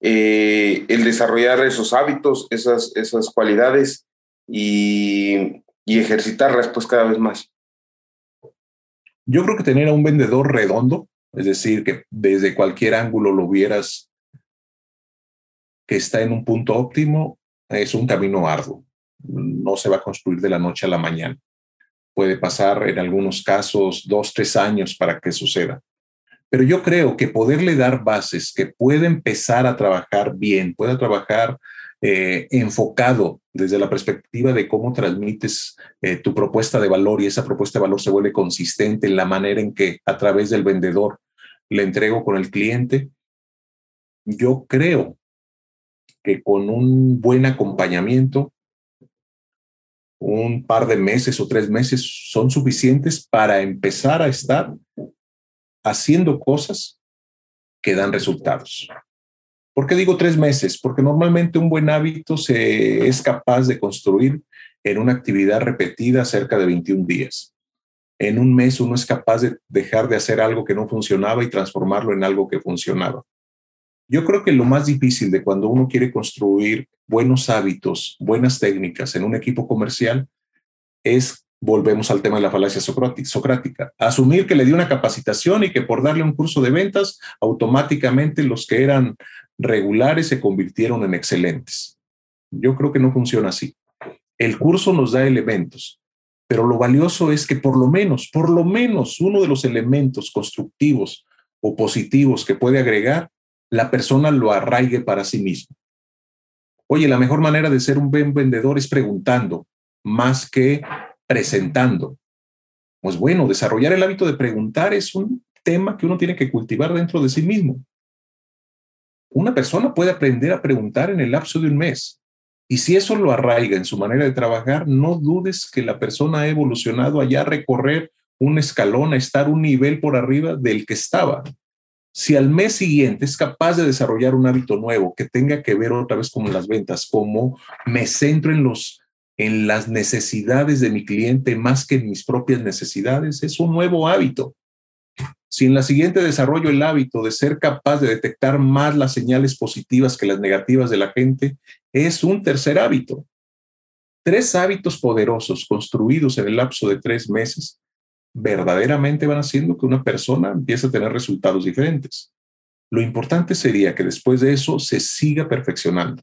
Eh, el desarrollar esos hábitos, esas, esas cualidades y y ejercitarlas pues cada vez más. Yo creo que tener a un vendedor redondo, es decir, que desde cualquier ángulo lo vieras que está en un punto óptimo, es un camino arduo. No se va a construir de la noche a la mañana. Puede pasar en algunos casos dos, tres años para que suceda. Pero yo creo que poderle dar bases que pueda empezar a trabajar bien, pueda trabajar eh, enfocado desde la perspectiva de cómo transmites eh, tu propuesta de valor y esa propuesta de valor se vuelve consistente en la manera en que a través del vendedor le entrego con el cliente, yo creo que con un buen acompañamiento, un par de meses o tres meses son suficientes para empezar a estar haciendo cosas que dan resultados. ¿Por qué digo tres meses? Porque normalmente un buen hábito se es capaz de construir en una actividad repetida cerca de 21 días. En un mes uno es capaz de dejar de hacer algo que no funcionaba y transformarlo en algo que funcionaba. Yo creo que lo más difícil de cuando uno quiere construir buenos hábitos, buenas técnicas en un equipo comercial es, volvemos al tema de la falacia socrática, asumir que le dio una capacitación y que por darle un curso de ventas, automáticamente los que eran regulares se convirtieron en excelentes. Yo creo que no funciona así. El curso nos da elementos, pero lo valioso es que por lo menos, por lo menos uno de los elementos constructivos o positivos que puede agregar, la persona lo arraigue para sí mismo. Oye, la mejor manera de ser un buen vendedor es preguntando más que presentando. Pues bueno, desarrollar el hábito de preguntar es un tema que uno tiene que cultivar dentro de sí mismo. Una persona puede aprender a preguntar en el lapso de un mes. Y si eso lo arraiga en su manera de trabajar, no dudes que la persona ha evolucionado allá a recorrer un escalón, a estar un nivel por arriba del que estaba. Si al mes siguiente es capaz de desarrollar un hábito nuevo que tenga que ver otra vez con las ventas, como me centro en los en las necesidades de mi cliente más que en mis propias necesidades, es un nuevo hábito. Si en la siguiente desarrollo el hábito de ser capaz de detectar más las señales positivas que las negativas de la gente, es un tercer hábito. Tres hábitos poderosos construidos en el lapso de tres meses verdaderamente van haciendo que una persona empiece a tener resultados diferentes. Lo importante sería que después de eso se siga perfeccionando.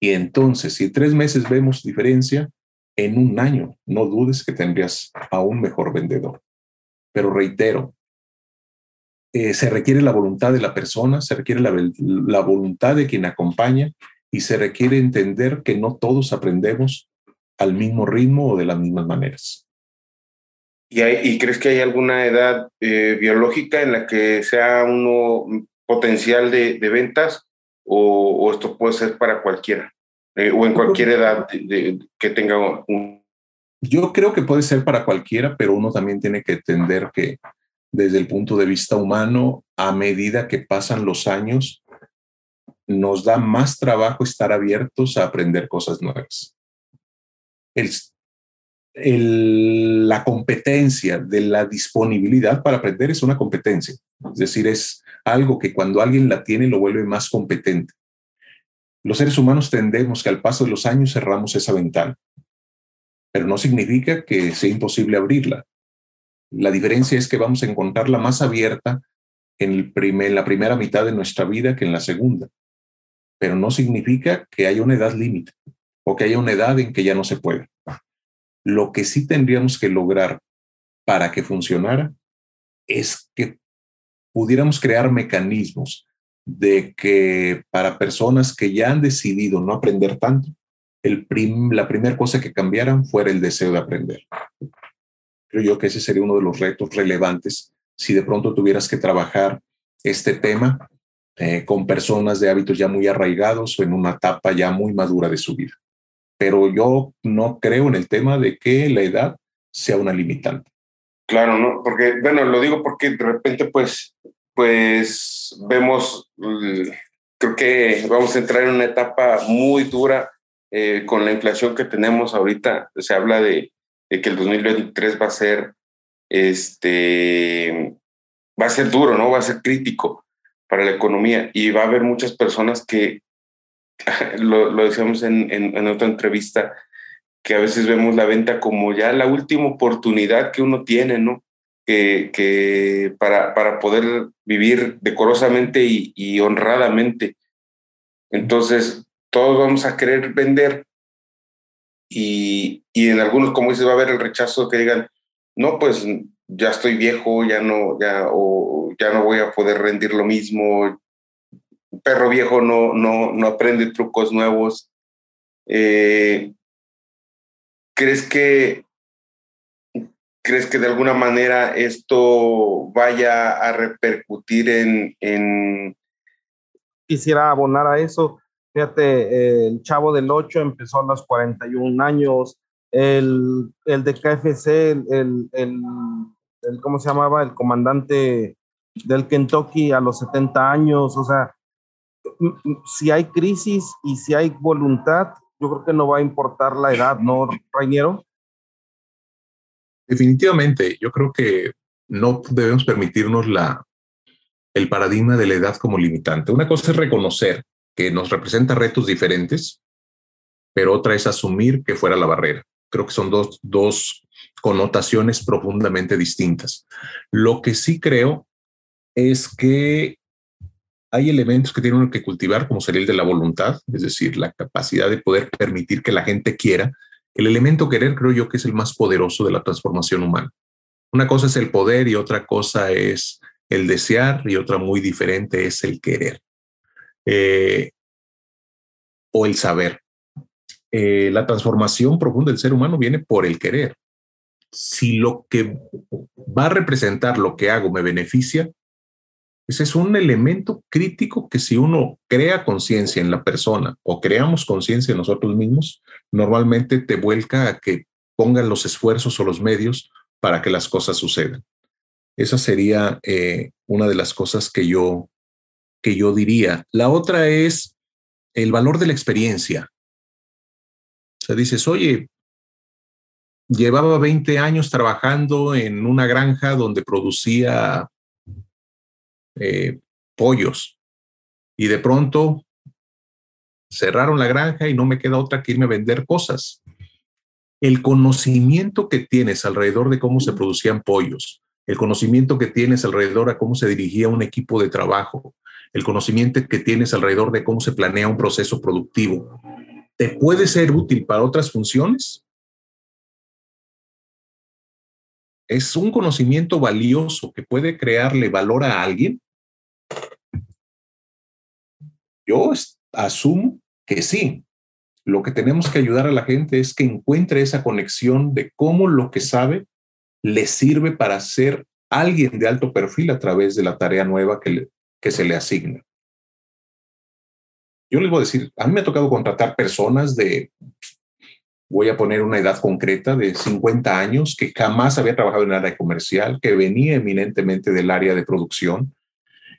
Y entonces, si tres meses vemos diferencia, en un año no dudes que tendrías a un mejor vendedor. Pero reitero, eh, se requiere la voluntad de la persona, se requiere la, voluntad de quien acompaña y se requiere entender que no todos aprendemos al mismo ritmo o de las mismas maneras. ¿Y, crees que hay alguna edad eh, biológica en la que sea uno potencial de, ventas o, esto puede ser para cualquiera eh, o en cualquier edad que tenga un... Yo creo que puede ser para cualquiera, pero uno también tiene que entender que desde el punto de vista humano, a medida que pasan los años, nos da más trabajo estar abiertos a aprender cosas nuevas. La competencia de la disponibilidad para aprender es una competencia, es decir, es algo que cuando alguien la tiene lo vuelve más competente. Los seres humanos tendemos que al paso de los años cerramos esa ventana, pero no significa que sea imposible abrirla. La diferencia es que vamos a encontrarla más abierta en, primer, la primera mitad de nuestra vida que en la segunda, pero no significa que haya una edad límite o que haya una edad en que ya no se puede. Lo que sí tendríamos que lograr para que funcionara es que pudiéramos crear mecanismos de que para personas que ya han decidido no aprender tanto, la primera cosa que cambiaran fuera el deseo de aprender. Creo yo que ese sería uno de los retos relevantes si de pronto tuvieras que trabajar este tema eh, con personas de hábitos ya muy arraigados o en una etapa ya muy madura de su vida. Pero yo no creo en el tema de que la edad sea una limitante. Claro, ¿no? Porque, bueno, lo digo porque de repente, pues, pues vemos, creo que vamos a entrar en una etapa muy dura eh, con la inflación que tenemos ahorita. Se habla de, que el 2023 va a ser, este, va a ser duro, ¿no? Va a ser crítico para la economía y va a haber muchas personas que, lo, lo decíamos en, en otra entrevista, que a veces vemos la venta como ya la última oportunidad que uno tiene, ¿no? que, para, para, poder vivir decorosamente y, honradamente. Entonces, todos vamos a querer vender y, y, en algunos, como dices, va a haber el rechazo que digan, no, pues ya estoy viejo, ya no, ya, o ya no voy a poder rendir lo mismo. Perro viejo no, no, no aprende trucos nuevos. Eh, ¿Crees que ¿Crees que de alguna manera esto vaya a repercutir en, Quisiera abonar a eso. Fíjate, el chavo del 8 empezó a los 41 años, el, el de KFC, el, el, ¿cómo se llamaba? El comandante del Kentucky a los 70 años. O sea, si hay crisis y si hay voluntad, yo creo que no va a importar la edad, ¿no, Rainiero? Definitivamente, yo creo que no debemos permitirnos la, el paradigma de la edad como limitante. Una cosa es reconocer que nos representa retos diferentes, pero otra es asumir que fuera la barrera. Creo que son dos, dos connotaciones profundamente distintas. Lo que sí creo es que hay elementos que tienen que cultivar, como sería el de la voluntad, es decir, la capacidad de poder permitir que la gente quiera el elemento querer creo yo que es el más poderoso de la transformación humana. Una cosa es el poder y otra cosa es el desear y otra muy diferente es el querer eh, o el saber. Eh, la transformación profunda del ser humano viene por el querer. Si lo que va a representar lo que hago me beneficia, ese es un elemento crítico que si uno crea conciencia en la persona o creamos conciencia en nosotros mismos, normalmente te vuelca a que pongan los esfuerzos o los medios para que las cosas sucedan. Esa sería eh, una de las cosas que yo, que yo diría. La otra es el valor de la experiencia. O sea, dices, oye, llevaba 20 años trabajando en una granja donde producía eh, pollos. Y de pronto cerraron la granja y no me queda otra que irme a vender cosas. El conocimiento que tienes alrededor de cómo se producían pollos, el conocimiento que tienes alrededor de cómo se dirigía un equipo de trabajo, el conocimiento que tienes alrededor de cómo se planea un proceso productivo, ¿te puede ser útil para otras funciones? Es un conocimiento valioso que puede crearle valor a alguien? Yo asumo que sí. Lo que tenemos que ayudar a la gente es que encuentre esa conexión de cómo lo que sabe le sirve para ser alguien de alto perfil a través de la tarea nueva que, que se le asigna. Yo les voy a decir, a mí me ha tocado contratar personas de voy a poner una edad concreta de 50 años, que jamás había trabajado en el área comercial, que venía eminentemente del área de producción.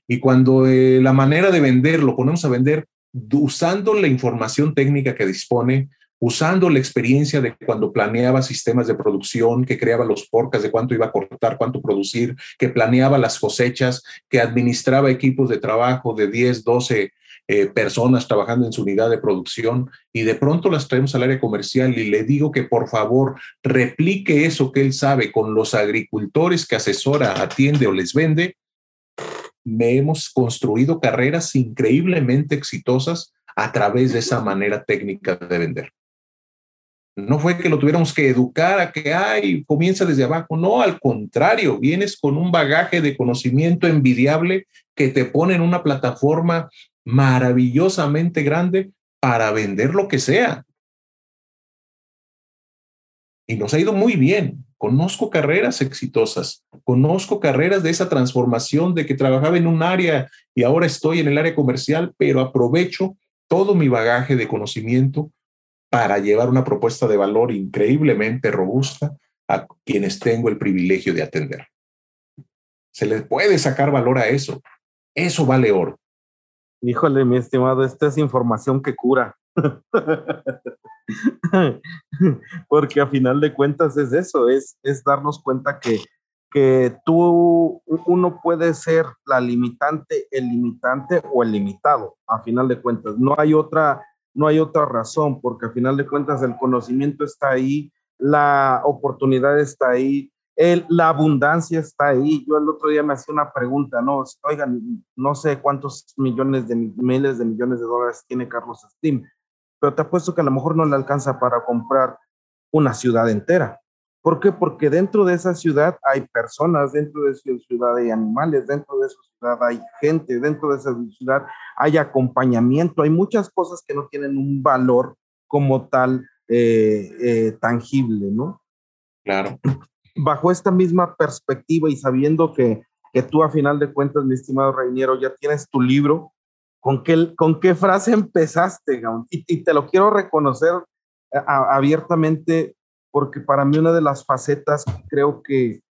Y cuando eh, la manera de vender lo ponemos a vender usando la información técnica que dispone, usando la experiencia de cuando planeaba sistemas de producción, que creaba los porcas de cuánto iba a cortar, cuánto producir, que planeaba las cosechas, que administraba equipos de trabajo de 10, 12 eh, personas trabajando en su unidad de producción y de pronto las traemos al área comercial y le digo que por favor replique eso que él sabe con los agricultores que asesora, atiende o les vende, me hemos construido carreras increíblemente exitosas a través de esa manera técnica de vender. No fue que lo tuviéramos que educar a que, ay, comienza desde abajo. No, al contrario, vienes con un bagaje de conocimiento envidiable que te pone en una plataforma maravillosamente grande para vender lo que sea. Y nos ha ido muy bien. Conozco carreras exitosas, conozco carreras de esa transformación de que trabajaba en un área y ahora estoy en el área comercial, pero aprovecho todo mi bagaje de conocimiento para llevar una propuesta de valor increíblemente robusta a quienes tengo el privilegio de atender. Se les puede sacar valor a eso. Eso vale oro. Híjole, mi estimado, esta es información que cura. Porque a final de cuentas es eso, es, es darnos cuenta que, que tú, uno puede ser la limitante, el limitante o el limitado, a final de cuentas. No hay otra no hay otra razón, porque al final de cuentas el conocimiento está ahí, la oportunidad está ahí, el, la abundancia está ahí. Yo el otro día me hacía una pregunta, no, oigan, no sé cuántos millones de miles de millones de dólares tiene Carlos Slim, pero te apuesto que a lo mejor no le alcanza para comprar una ciudad entera. ¿Por qué? Porque dentro de esa ciudad hay personas, dentro de esa ciudad hay animales, dentro de esa ciudad hay gente, dentro de esa ciudad hay acompañamiento, hay muchas cosas que no tienen un valor como tal eh, eh, tangible, ¿no? Claro. Bajo esta misma perspectiva y sabiendo que, que tú a final de cuentas, mi estimado Reiniero, ya tienes tu libro, ¿con qué, con qué frase empezaste, Y, te lo quiero reconocer abiertamente porque para mí una de las facetas creo que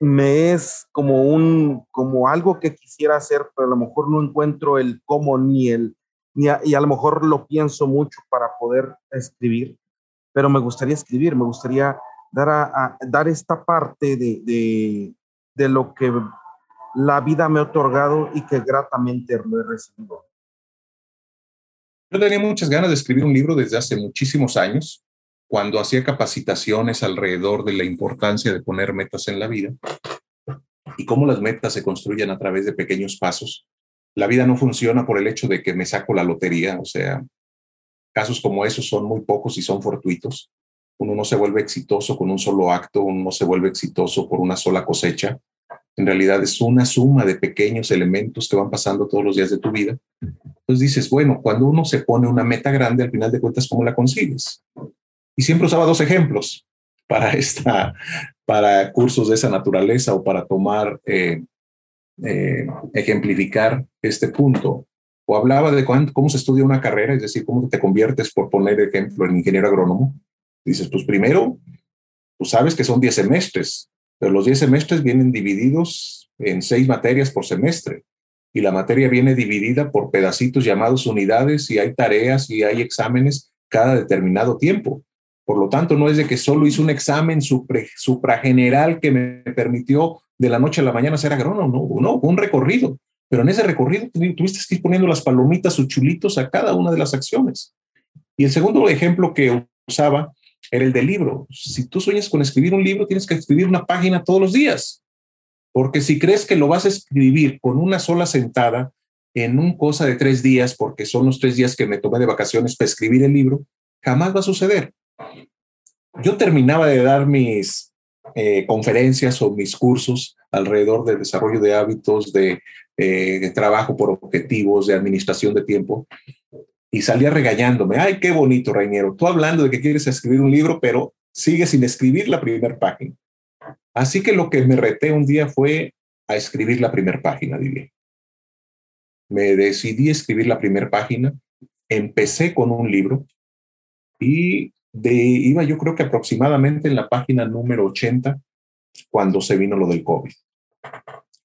me es como un, como algo que quisiera hacer, pero a lo mejor no encuentro el cómo ni el, ni y a lo mejor lo pienso mucho para poder escribir, pero me gustaría escribir, me gustaría dar, a, dar esta parte de, de, de lo que la vida me ha otorgado y que gratamente lo he recibido. Yo tenía muchas ganas de escribir un libro desde hace muchísimos años cuando hacía capacitaciones alrededor de la importancia de poner metas en la vida y cómo las metas se construyen a través de pequeños pasos. La vida no funciona por el hecho de que me saco la lotería, o sea, casos como esos son muy pocos y son fortuitos. Uno no se vuelve exitoso con un solo acto, uno no se vuelve exitoso por una sola cosecha. En realidad es una suma de pequeños elementos que van pasando todos los días de tu vida. Entonces dices, bueno, cuando uno se pone una meta grande, al final de cuentas, ¿cómo la consigues? Y siempre usaba dos ejemplos para, esta, para cursos de esa naturaleza o para tomar, eh, eh, ejemplificar este punto. O hablaba de cómo se estudia una carrera, es decir, cómo te conviertes, por poner ejemplo, en ingeniero agrónomo. Dices, pues primero, tú sabes que son 10 semestres, pero los 10 semestres vienen divididos en seis materias por semestre y la materia viene dividida por pedacitos llamados unidades y hay tareas y hay exámenes cada determinado tiempo. Por lo tanto, no es de que solo hice un examen suprageneral que me permitió de la noche a la mañana ser agrónomo, no, no, un recorrido. Pero en ese recorrido tuviste que ir poniendo las palomitas o chulitos a cada una de las acciones. Y el segundo ejemplo que usaba era el del libro. Si tú sueñas con escribir un libro, tienes que escribir una página todos los días. Porque si crees que lo vas a escribir con una sola sentada en un cosa de tres días, porque son los tres días que me tomé de vacaciones para escribir el libro, jamás va a suceder. Yo terminaba de dar mis eh, conferencias o mis cursos alrededor del desarrollo de hábitos, de, eh, de trabajo por objetivos, de administración de tiempo, y salía regañándome, ay, qué bonito, Reiniero, tú hablando de que quieres escribir un libro, pero sigues sin escribir la primera página. Así que lo que me reté un día fue a escribir la primera página, diría. Me decidí a escribir la primera página, empecé con un libro y de, iba yo creo que aproximadamente en la página número 80 cuando se vino lo del COVID.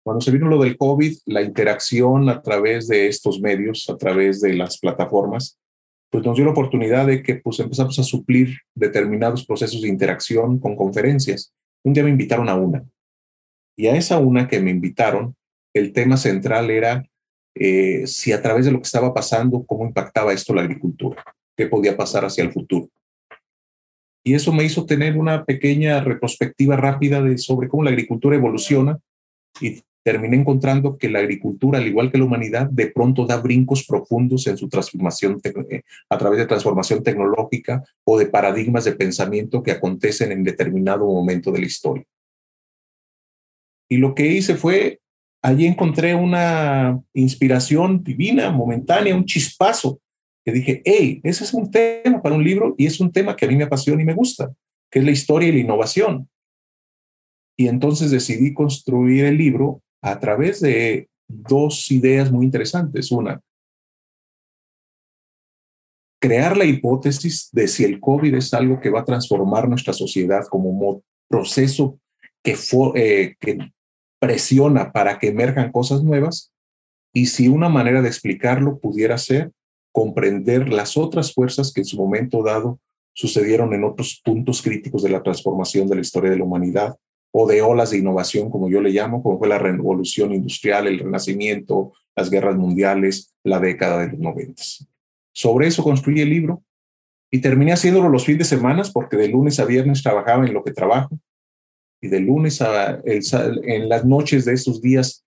Cuando se vino lo del COVID, la interacción a través de estos medios, a través de las plataformas, pues nos dio la oportunidad de que pues empezamos a suplir determinados procesos de interacción con conferencias. Un día me invitaron a una y a esa una que me invitaron, el tema central era eh, si a través de lo que estaba pasando, cómo impactaba esto la agricultura, qué podía pasar hacia el futuro. Y eso me hizo tener una pequeña retrospectiva rápida de, sobre cómo la agricultura evoluciona y terminé encontrando que la agricultura, al igual que la humanidad, de pronto da brincos profundos en su transformación eh, a través de transformación tecnológica o de paradigmas de pensamiento que acontecen en determinado momento de la historia. Y lo que hice fue, allí encontré una inspiración divina, momentánea, un chispazo, que dije, hey, ese es un tema para un libro y es un tema que a mí me apasiona y me gusta, que es la historia y la innovación. Y entonces decidí construir el libro a través de dos ideas muy interesantes. Una, crear la hipótesis de si el COVID es algo que va a transformar nuestra sociedad como proceso que, eh, que presiona para que emerjan cosas nuevas y si una manera de explicarlo pudiera ser comprender las otras fuerzas que en su momento dado sucedieron en otros puntos críticos de la transformación de la historia de la humanidad o de olas de innovación, como yo le llamo, como fue la revolución industrial, el renacimiento, las guerras mundiales, la década de los noventas. Sobre eso construí el libro y terminé haciéndolo los fines de semana porque de lunes a viernes trabajaba en lo que trabajo y de lunes a en las noches de esos días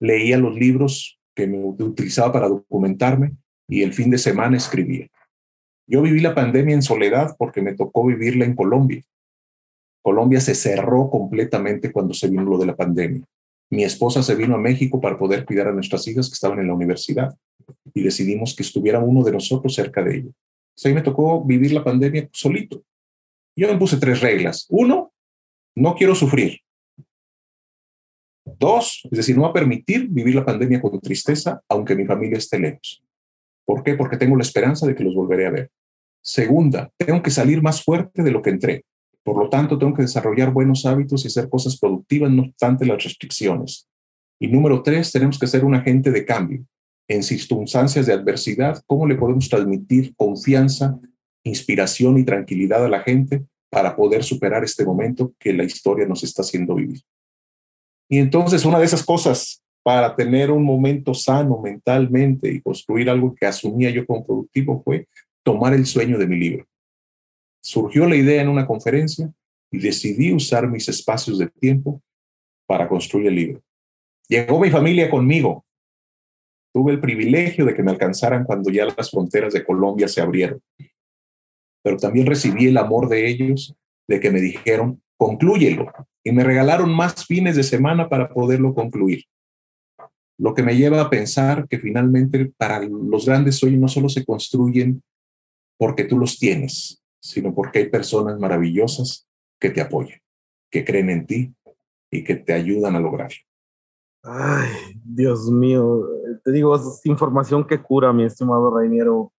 leía los libros que me utilizaba para documentarme y el fin de semana escribía. Yo viví la pandemia en soledad porque me tocó vivirla en Colombia Colombia se cerró completamente cuando se vino lo de la pandemia. Mi esposa se vino a México para poder cuidar a nuestras hijas que estaban en la universidad y decidimos que estuviera uno de nosotros cerca de ella. Entonces ahí me tocó vivir la pandemia solito. Yo me puse tres reglas. Uno, no quiero sufrir. Dos, es decir, no va a permitir vivir la pandemia con tristeza, aunque mi familia esté lejos. ¿Por qué? Porque tengo la esperanza de que los volveré a ver. Segunda, tengo que salir más fuerte de lo que entré. Por lo tanto, tengo que desarrollar buenos hábitos y hacer cosas productivas, no obstante las restricciones. Y número tres, tenemos que ser un agente de cambio. En circunstancias de adversidad, ¿cómo le podemos transmitir confianza, inspiración y tranquilidad a la gente para poder superar este momento que la historia nos está haciendo vivir? Y entonces, una de esas cosas para tener un momento sano mentalmente y construir algo que asumía yo como productivo fue tomar el sueño de mi libro. Surgió la idea en una conferencia y decidí usar mis espacios de tiempo para construir el libro. Llegó mi familia conmigo. Tuve el privilegio de que me alcanzaran cuando ya las fronteras de Colombia se abrieron. Pero también recibí el amor de ellos, de que me dijeron, conclúyelo. Y me regalaron más fines de semana para poderlo concluir. Lo que me lleva a pensar que finalmente para los grandes sueños no solo se construyen porque tú los tienes, sino porque hay personas maravillosas que te apoyan, que creen en ti y que te ayudan a lograrlo. Ay, Dios mío, te digo, es información que cura, mi estimado Rainiero.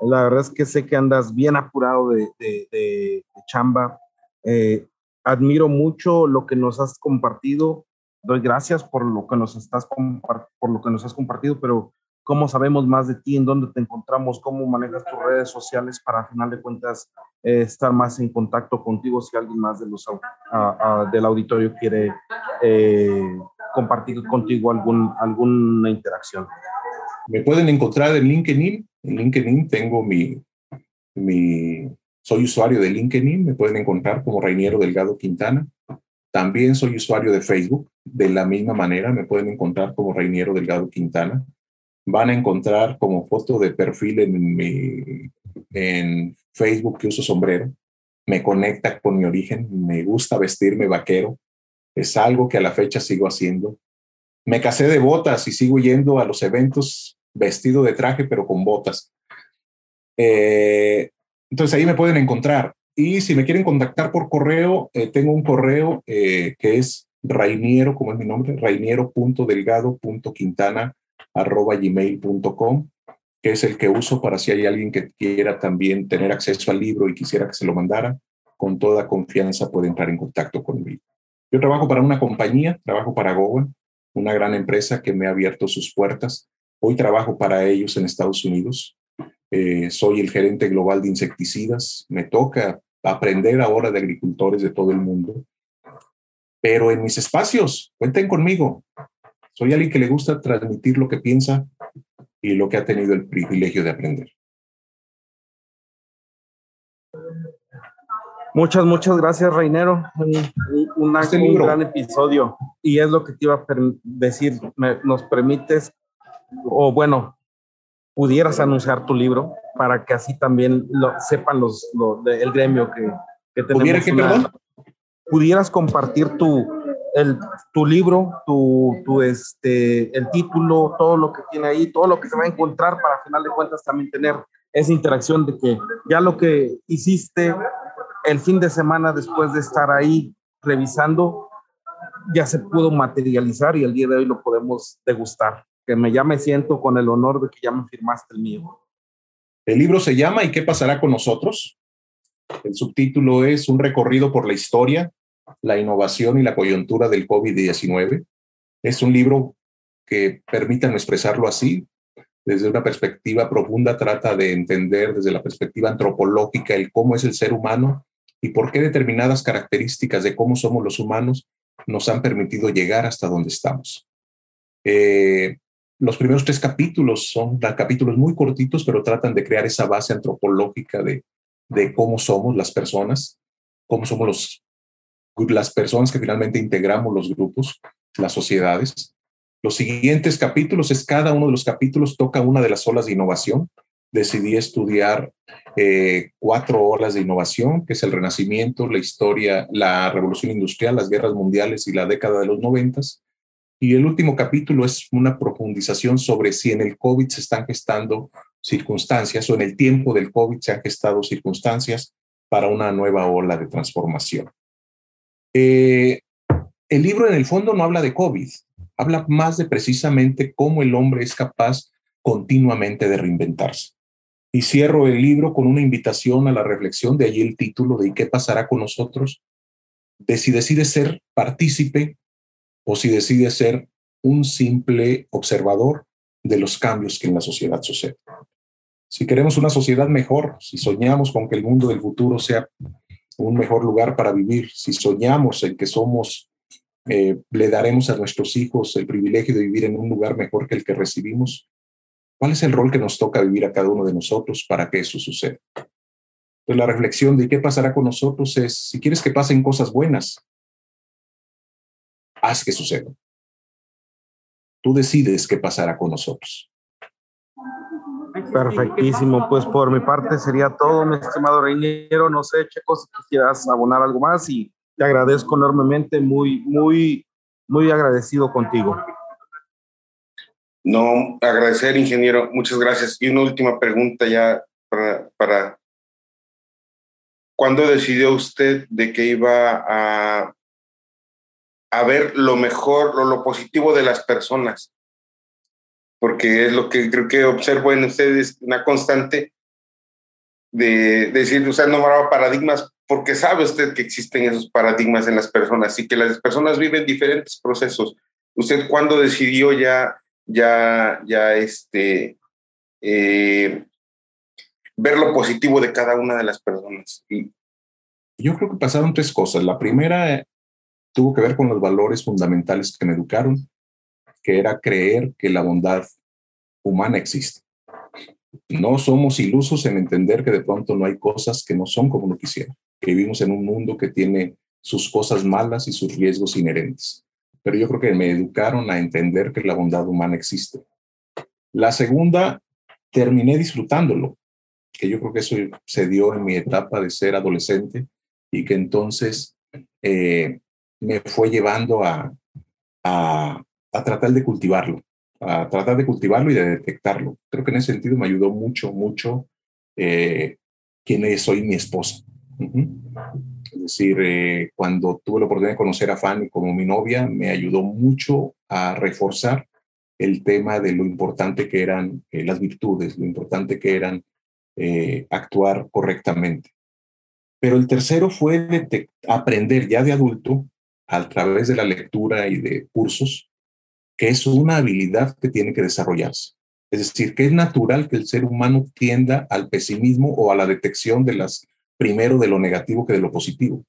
La verdad es que sé que andas bien apurado de, chamba. Eh, admiro mucho lo que nos has compartido. Doy gracias por lo que nos has compartido, pero cómo sabemos más de ti, en dónde te encontramos, cómo manejas tus redes sociales para, a final de cuentas, eh, estar más en contacto contigo si alguien más de los, del auditorio quiere eh, compartir contigo algún, alguna interacción. Me pueden encontrar en LinkedIn. En LinkedIn tengo mi, mi, soy usuario de LinkedIn, me pueden encontrar como Reiniero Delgado Quintana. También soy usuario de Facebook, de la misma manera me pueden encontrar como Reiniero Delgado Quintana van a encontrar como foto de perfil en mi en Facebook que uso sombrero. Me conecta con mi origen, me gusta vestirme vaquero. Es algo que a la fecha sigo haciendo. Me casé de botas y sigo yendo a los eventos vestido de traje, pero con botas. Eh, entonces ahí me pueden encontrar. Y si me quieren contactar por correo, eh, tengo un correo eh, que es rainiero, como es mi nombre, rainiero.delgado.quintana arroba gmail.com, que es el que uso para si hay alguien que quiera también tener acceso al libro y quisiera que se lo mandara, con toda confianza puede entrar en contacto conmigo. Yo trabajo para una compañía, trabajo para Gowan, una gran empresa que me ha abierto sus puertas. Hoy trabajo para ellos en Estados Unidos. Eh, soy el gerente global de insecticidas. Me toca aprender ahora de agricultores de todo el mundo. Pero en mis espacios, cuenten conmigo. Soy alguien que le gusta transmitir lo que piensa y lo que ha tenido el privilegio de aprender. Muchas, muchas gracias, Reinero. Un, este un, gran episodio. Y es lo que te iba a decir. nos permites, o bueno, pudieras anunciar tu libro para que así también lo sepan los, el gremio que, que tenemos. ¿Pudiera Pudieras compartir tu, el, tu libro, tu, tu, este, el título, todo lo que tiene ahí, todo lo que se va a encontrar para, al final de cuentas, también tener esa interacción de que ya lo que hiciste el fin de semana después de estar ahí revisando, ya se pudo materializar y el día de hoy lo podemos degustar. Que me ya me siento con el honor de que ya me firmaste el mío. El libro se llama ¿Y qué pasará con nosotros? El subtítulo es Un recorrido por la historia, la innovación y la coyuntura del COVID-19. Es un libro que, permítanme expresarlo así, desde una perspectiva profunda trata de entender desde la perspectiva antropológica el cómo es el ser humano y por qué determinadas características de cómo somos los humanos nos han permitido llegar hasta donde estamos. Eh, los primeros tres capítulos son capítulos muy cortitos, pero tratan de crear esa base antropológica de, de cómo somos las personas, cómo somos los, las personas que finalmente integramos los grupos, las sociedades. Los siguientes capítulos es cada uno de los capítulos toca una de las olas de innovación decidí estudiar eh, cuatro olas de innovación, que es el Renacimiento, la historia, la Revolución Industrial, las guerras mundiales y la década de los noventas. Y el último capítulo es una profundización sobre si en el COVID se están gestando circunstancias o en el tiempo del COVID se han gestado circunstancias para una nueva ola de transformación. Eh, el libro en el fondo no habla de COVID, habla más de precisamente cómo el hombre es capaz continuamente de reinventarse. Y cierro el libro con una invitación a la reflexión, de allí el título de qué pasará con nosotros? De si decide ser partícipe o si decide ser un simple observador de los cambios que en la sociedad suceden. Si queremos una sociedad mejor, si soñamos con que el mundo del futuro sea un mejor lugar para vivir, si soñamos en que somos, eh, le daremos a nuestros hijos el privilegio de vivir en un lugar mejor que el que recibimos, ¿Cuál es el rol que nos toca vivir a cada uno de nosotros para que eso suceda? Pues la reflexión de qué pasará con nosotros es, si quieres que pasen cosas buenas, haz que suceda. Tú decides qué pasará con nosotros. Perfectísimo, pues por mi parte sería todo, mi estimado Reiniero. No sé, Checo, si quisieras abonar algo más y te agradezco enormemente, muy, muy, muy agradecido contigo. No, agradecer, ingeniero, muchas gracias. Y una última pregunta ya para, para ¿cuándo decidió usted de que iba a, a ver lo mejor lo positivo de las personas? Porque es lo que creo que observo en ustedes, una constante de, decir, usted nombraba paradigmas, porque sabe usted que existen esos paradigmas en las personas y que las personas viven diferentes procesos. ¿Usted cuándo decidió ya ya, ya este, eh, ver lo positivo de cada una de las personas. Y yo creo que pasaron tres cosas. La primera eh, tuvo que ver con los valores fundamentales que me educaron, que era creer que la bondad humana existe. No somos ilusos en entender que de pronto no hay cosas que no son como uno quisiera, que vivimos en un mundo que tiene sus cosas malas y sus riesgos inherentes pero yo creo que me educaron a entender que la bondad humana existe. La segunda, terminé disfrutándolo, que yo creo que eso se dio en mi etapa de ser adolescente y que entonces eh, me fue llevando a, tratar de cultivarlo, a tratar de cultivarlo y de detectarlo. Creo que en ese sentido me ayudó mucho, mucho eh, quién es hoy mi esposa. Es decir, eh, cuando tuve la oportunidad de conocer a Fanny como mi novia, me ayudó mucho a reforzar el tema de lo importante que eran eh, las virtudes, lo importante que eran eh, actuar correctamente. Pero el tercero fue aprender ya de adulto, a través de la lectura y de cursos, que es una habilidad que tiene que desarrollarse. Es decir, que es natural que el ser humano tienda al pesimismo o a la detección de las primero de lo negativo que de lo positivo.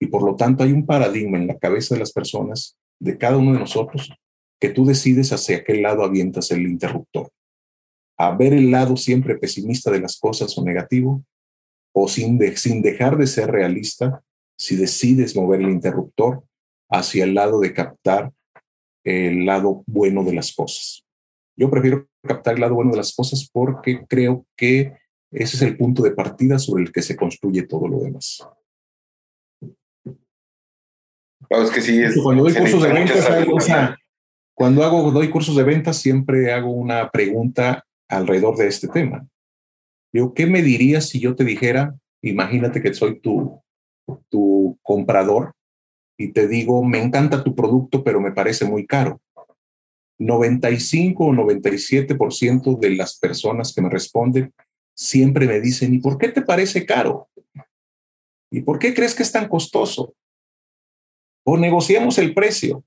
Y por lo tanto hay un paradigma en la cabeza de las personas, de cada uno de nosotros, que tú decides hacia qué lado avientas el interruptor. A ver el lado siempre pesimista de las cosas o negativo, o sin, sin dejar de ser realista, si decides mover el interruptor hacia el lado de captar el lado bueno de las cosas. Yo prefiero captar el lado bueno de las cosas porque creo que ese es el punto de partida sobre el que se construye todo lo demás. que sí, cuando doy cursos de ventas, cuando hago, doy cursos de ventas, siempre hago una pregunta alrededor de este tema. Yo, ¿qué me dirías si yo te dijera, imagínate que soy tu, tu comprador y te digo, me encanta tu producto, pero me parece muy caro. 95 o 97% de las personas que me responden siempre me dicen, ¿y por qué te parece caro? ¿Y por qué crees que es tan costoso? O negociamos el precio.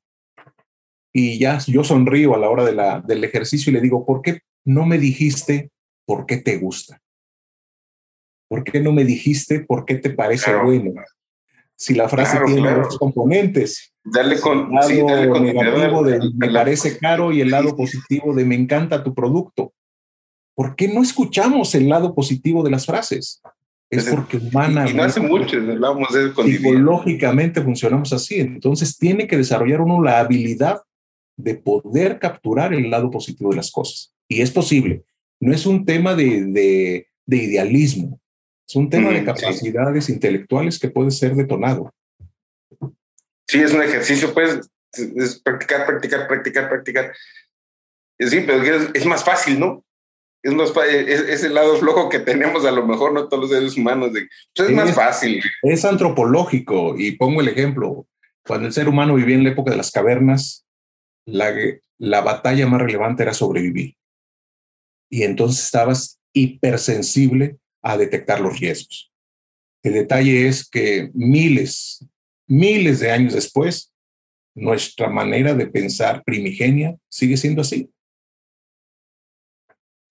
Y ya yo sonrío a la hora de la, del ejercicio y le digo, ¿por qué no me dijiste por qué te gusta? ¿Por qué no me dijiste por qué te parece bueno? Si la frase tiene dos componentes. Darle con el lado negativo de me parece caro y el lado positivo de me encanta tu producto. ¿Por qué no escuchamos el lado positivo de las frases? Es porque humanamente. Y no hace mucho, hablamos de Psicológicamente funcionamos así. Entonces tiene que desarrollar uno la habilidad de poder capturar el lado positivo de las cosas. Y es posible. No es un tema de, de, de idealismo, es un tema de capacidades intelectuales que puede ser detonado. Sí, es un ejercicio, pues, es practicar, practicar, practicar, practicar. Sí, pero es, más fácil, ¿no? Es, más, es, el lado flojo que tenemos a lo mejor, no todos los seres humanos. De, pues, es más fácil. Es antropológico, y pongo el ejemplo. Cuando el ser humano vivía en la época de las cavernas, la, la batalla más relevante era sobrevivir. Y entonces estabas hipersensible a detectar los riesgos. El detalle es que miles, miles de años después, nuestra manera de pensar primigenia sigue siendo así.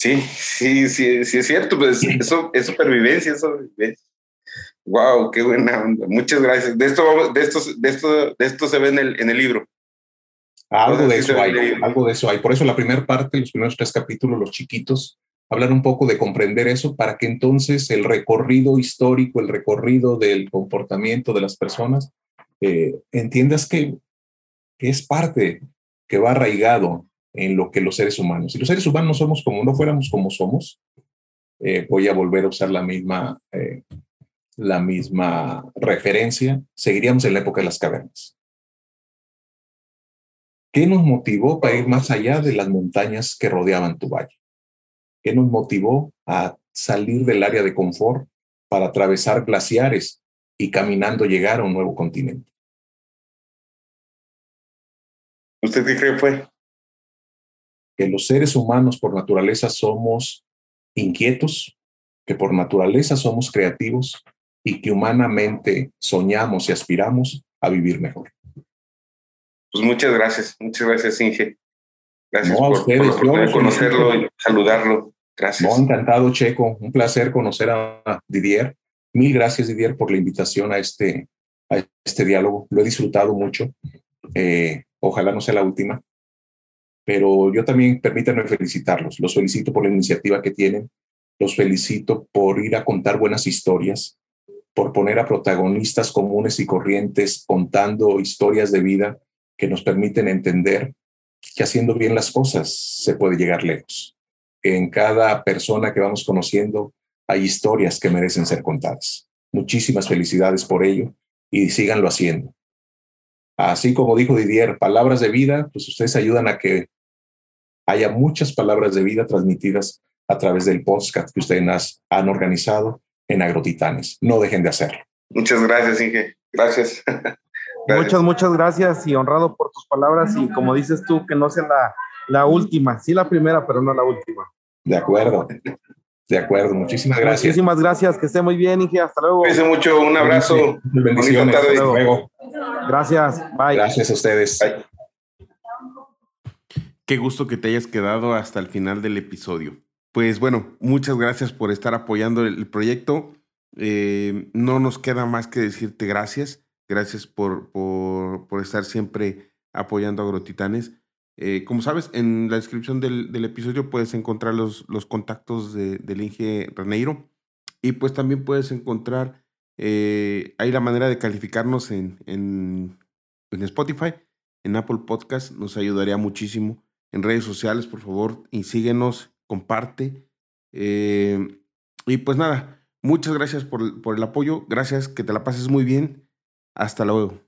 Sí, sí, sí, sí es cierto, pues eso es supervivencia, eso Wow, qué buena onda. Muchas gracias. De esto, de esto, de esto, de esto se ve en el, en el libro. Algo de eso hay, algo de eso hay. Por eso la primera parte, los primeros tres capítulos, los chiquitos, hablar un poco de comprender eso para que entonces el recorrido histórico, el recorrido del comportamiento de las personas, eh, entiendas que, es parte que va arraigado en lo que los seres humanos. Si los seres humanos somos como no fuéramos como somos, eh, voy a volver a usar la misma, eh, la misma referencia, seguiríamos en la época de las cavernas. ¿Qué nos motivó para ir más allá de las montañas que rodeaban tu valle? ¿Qué nos motivó a salir del área de confort para atravesar glaciares y caminando llegar a un nuevo continente? ¿Usted qué cree fue? Que los seres humanos por naturaleza somos inquietos, que por naturaleza somos creativos y que humanamente soñamos y aspiramos a vivir mejor. Pues muchas gracias, muchas gracias, Inge. Gracias por, ustedes, conocerlo y saludarlo. Gracias. encantado, Checo. Un placer conocer a Didier. Mil gracias, Didier, por la invitación a este, a este diálogo. Lo he disfrutado mucho. Eh, ojalá no sea la última. Pero yo también permítanme felicitarlos. Los felicito por la iniciativa que tienen. Los felicito por ir a contar buenas historias, por poner a protagonistas comunes y corrientes contando historias de vida que nos permiten entender que haciendo bien las cosas se puede llegar lejos. En cada persona que vamos conociendo hay historias que merecen ser contadas. Muchísimas felicidades por ello y síganlo haciendo. Así como dijo Didier, palabras de vida, pues ustedes ayudan a que haya muchas palabras de vida transmitidas a través del podcast que ustedes han organizado en Agrotitanes. No dejen de hacerlo. Muchas gracias, Inge. Gracias. Muchas, muchas gracias y honrado por tus palabras y como dices tú, que no sea la, la última, sí la primera, pero no la última. De acuerdo, de acuerdo, muchísimas gracias. Muchísimas gracias, que esté muy bien, Inge, hasta luego. Cuídense mucho, un abrazo. Bendiciones. Hasta luego. Gracias, bye. Gracias a ustedes. Bye. Qué gusto que te hayas quedado hasta el final del episodio. Pues bueno, muchas gracias por estar apoyando el, proyecto. Eh, no nos queda más que decirte gracias. Gracias por, por, estar siempre apoyando a Agrotitanes. Eh, como sabes, en la descripción del, episodio puedes encontrar los, los contactos de, del Inge Reneiro y pues también puedes encontrar eh, ahí la manera de calificarnos en, en, en, Spotify, en Apple Podcast, nos ayudaría muchísimo. En redes sociales, por favor, y síguenos, comparte. Eh, y pues nada, muchas gracias por, por el apoyo, gracias, que te la pases muy bien. Hasta luego.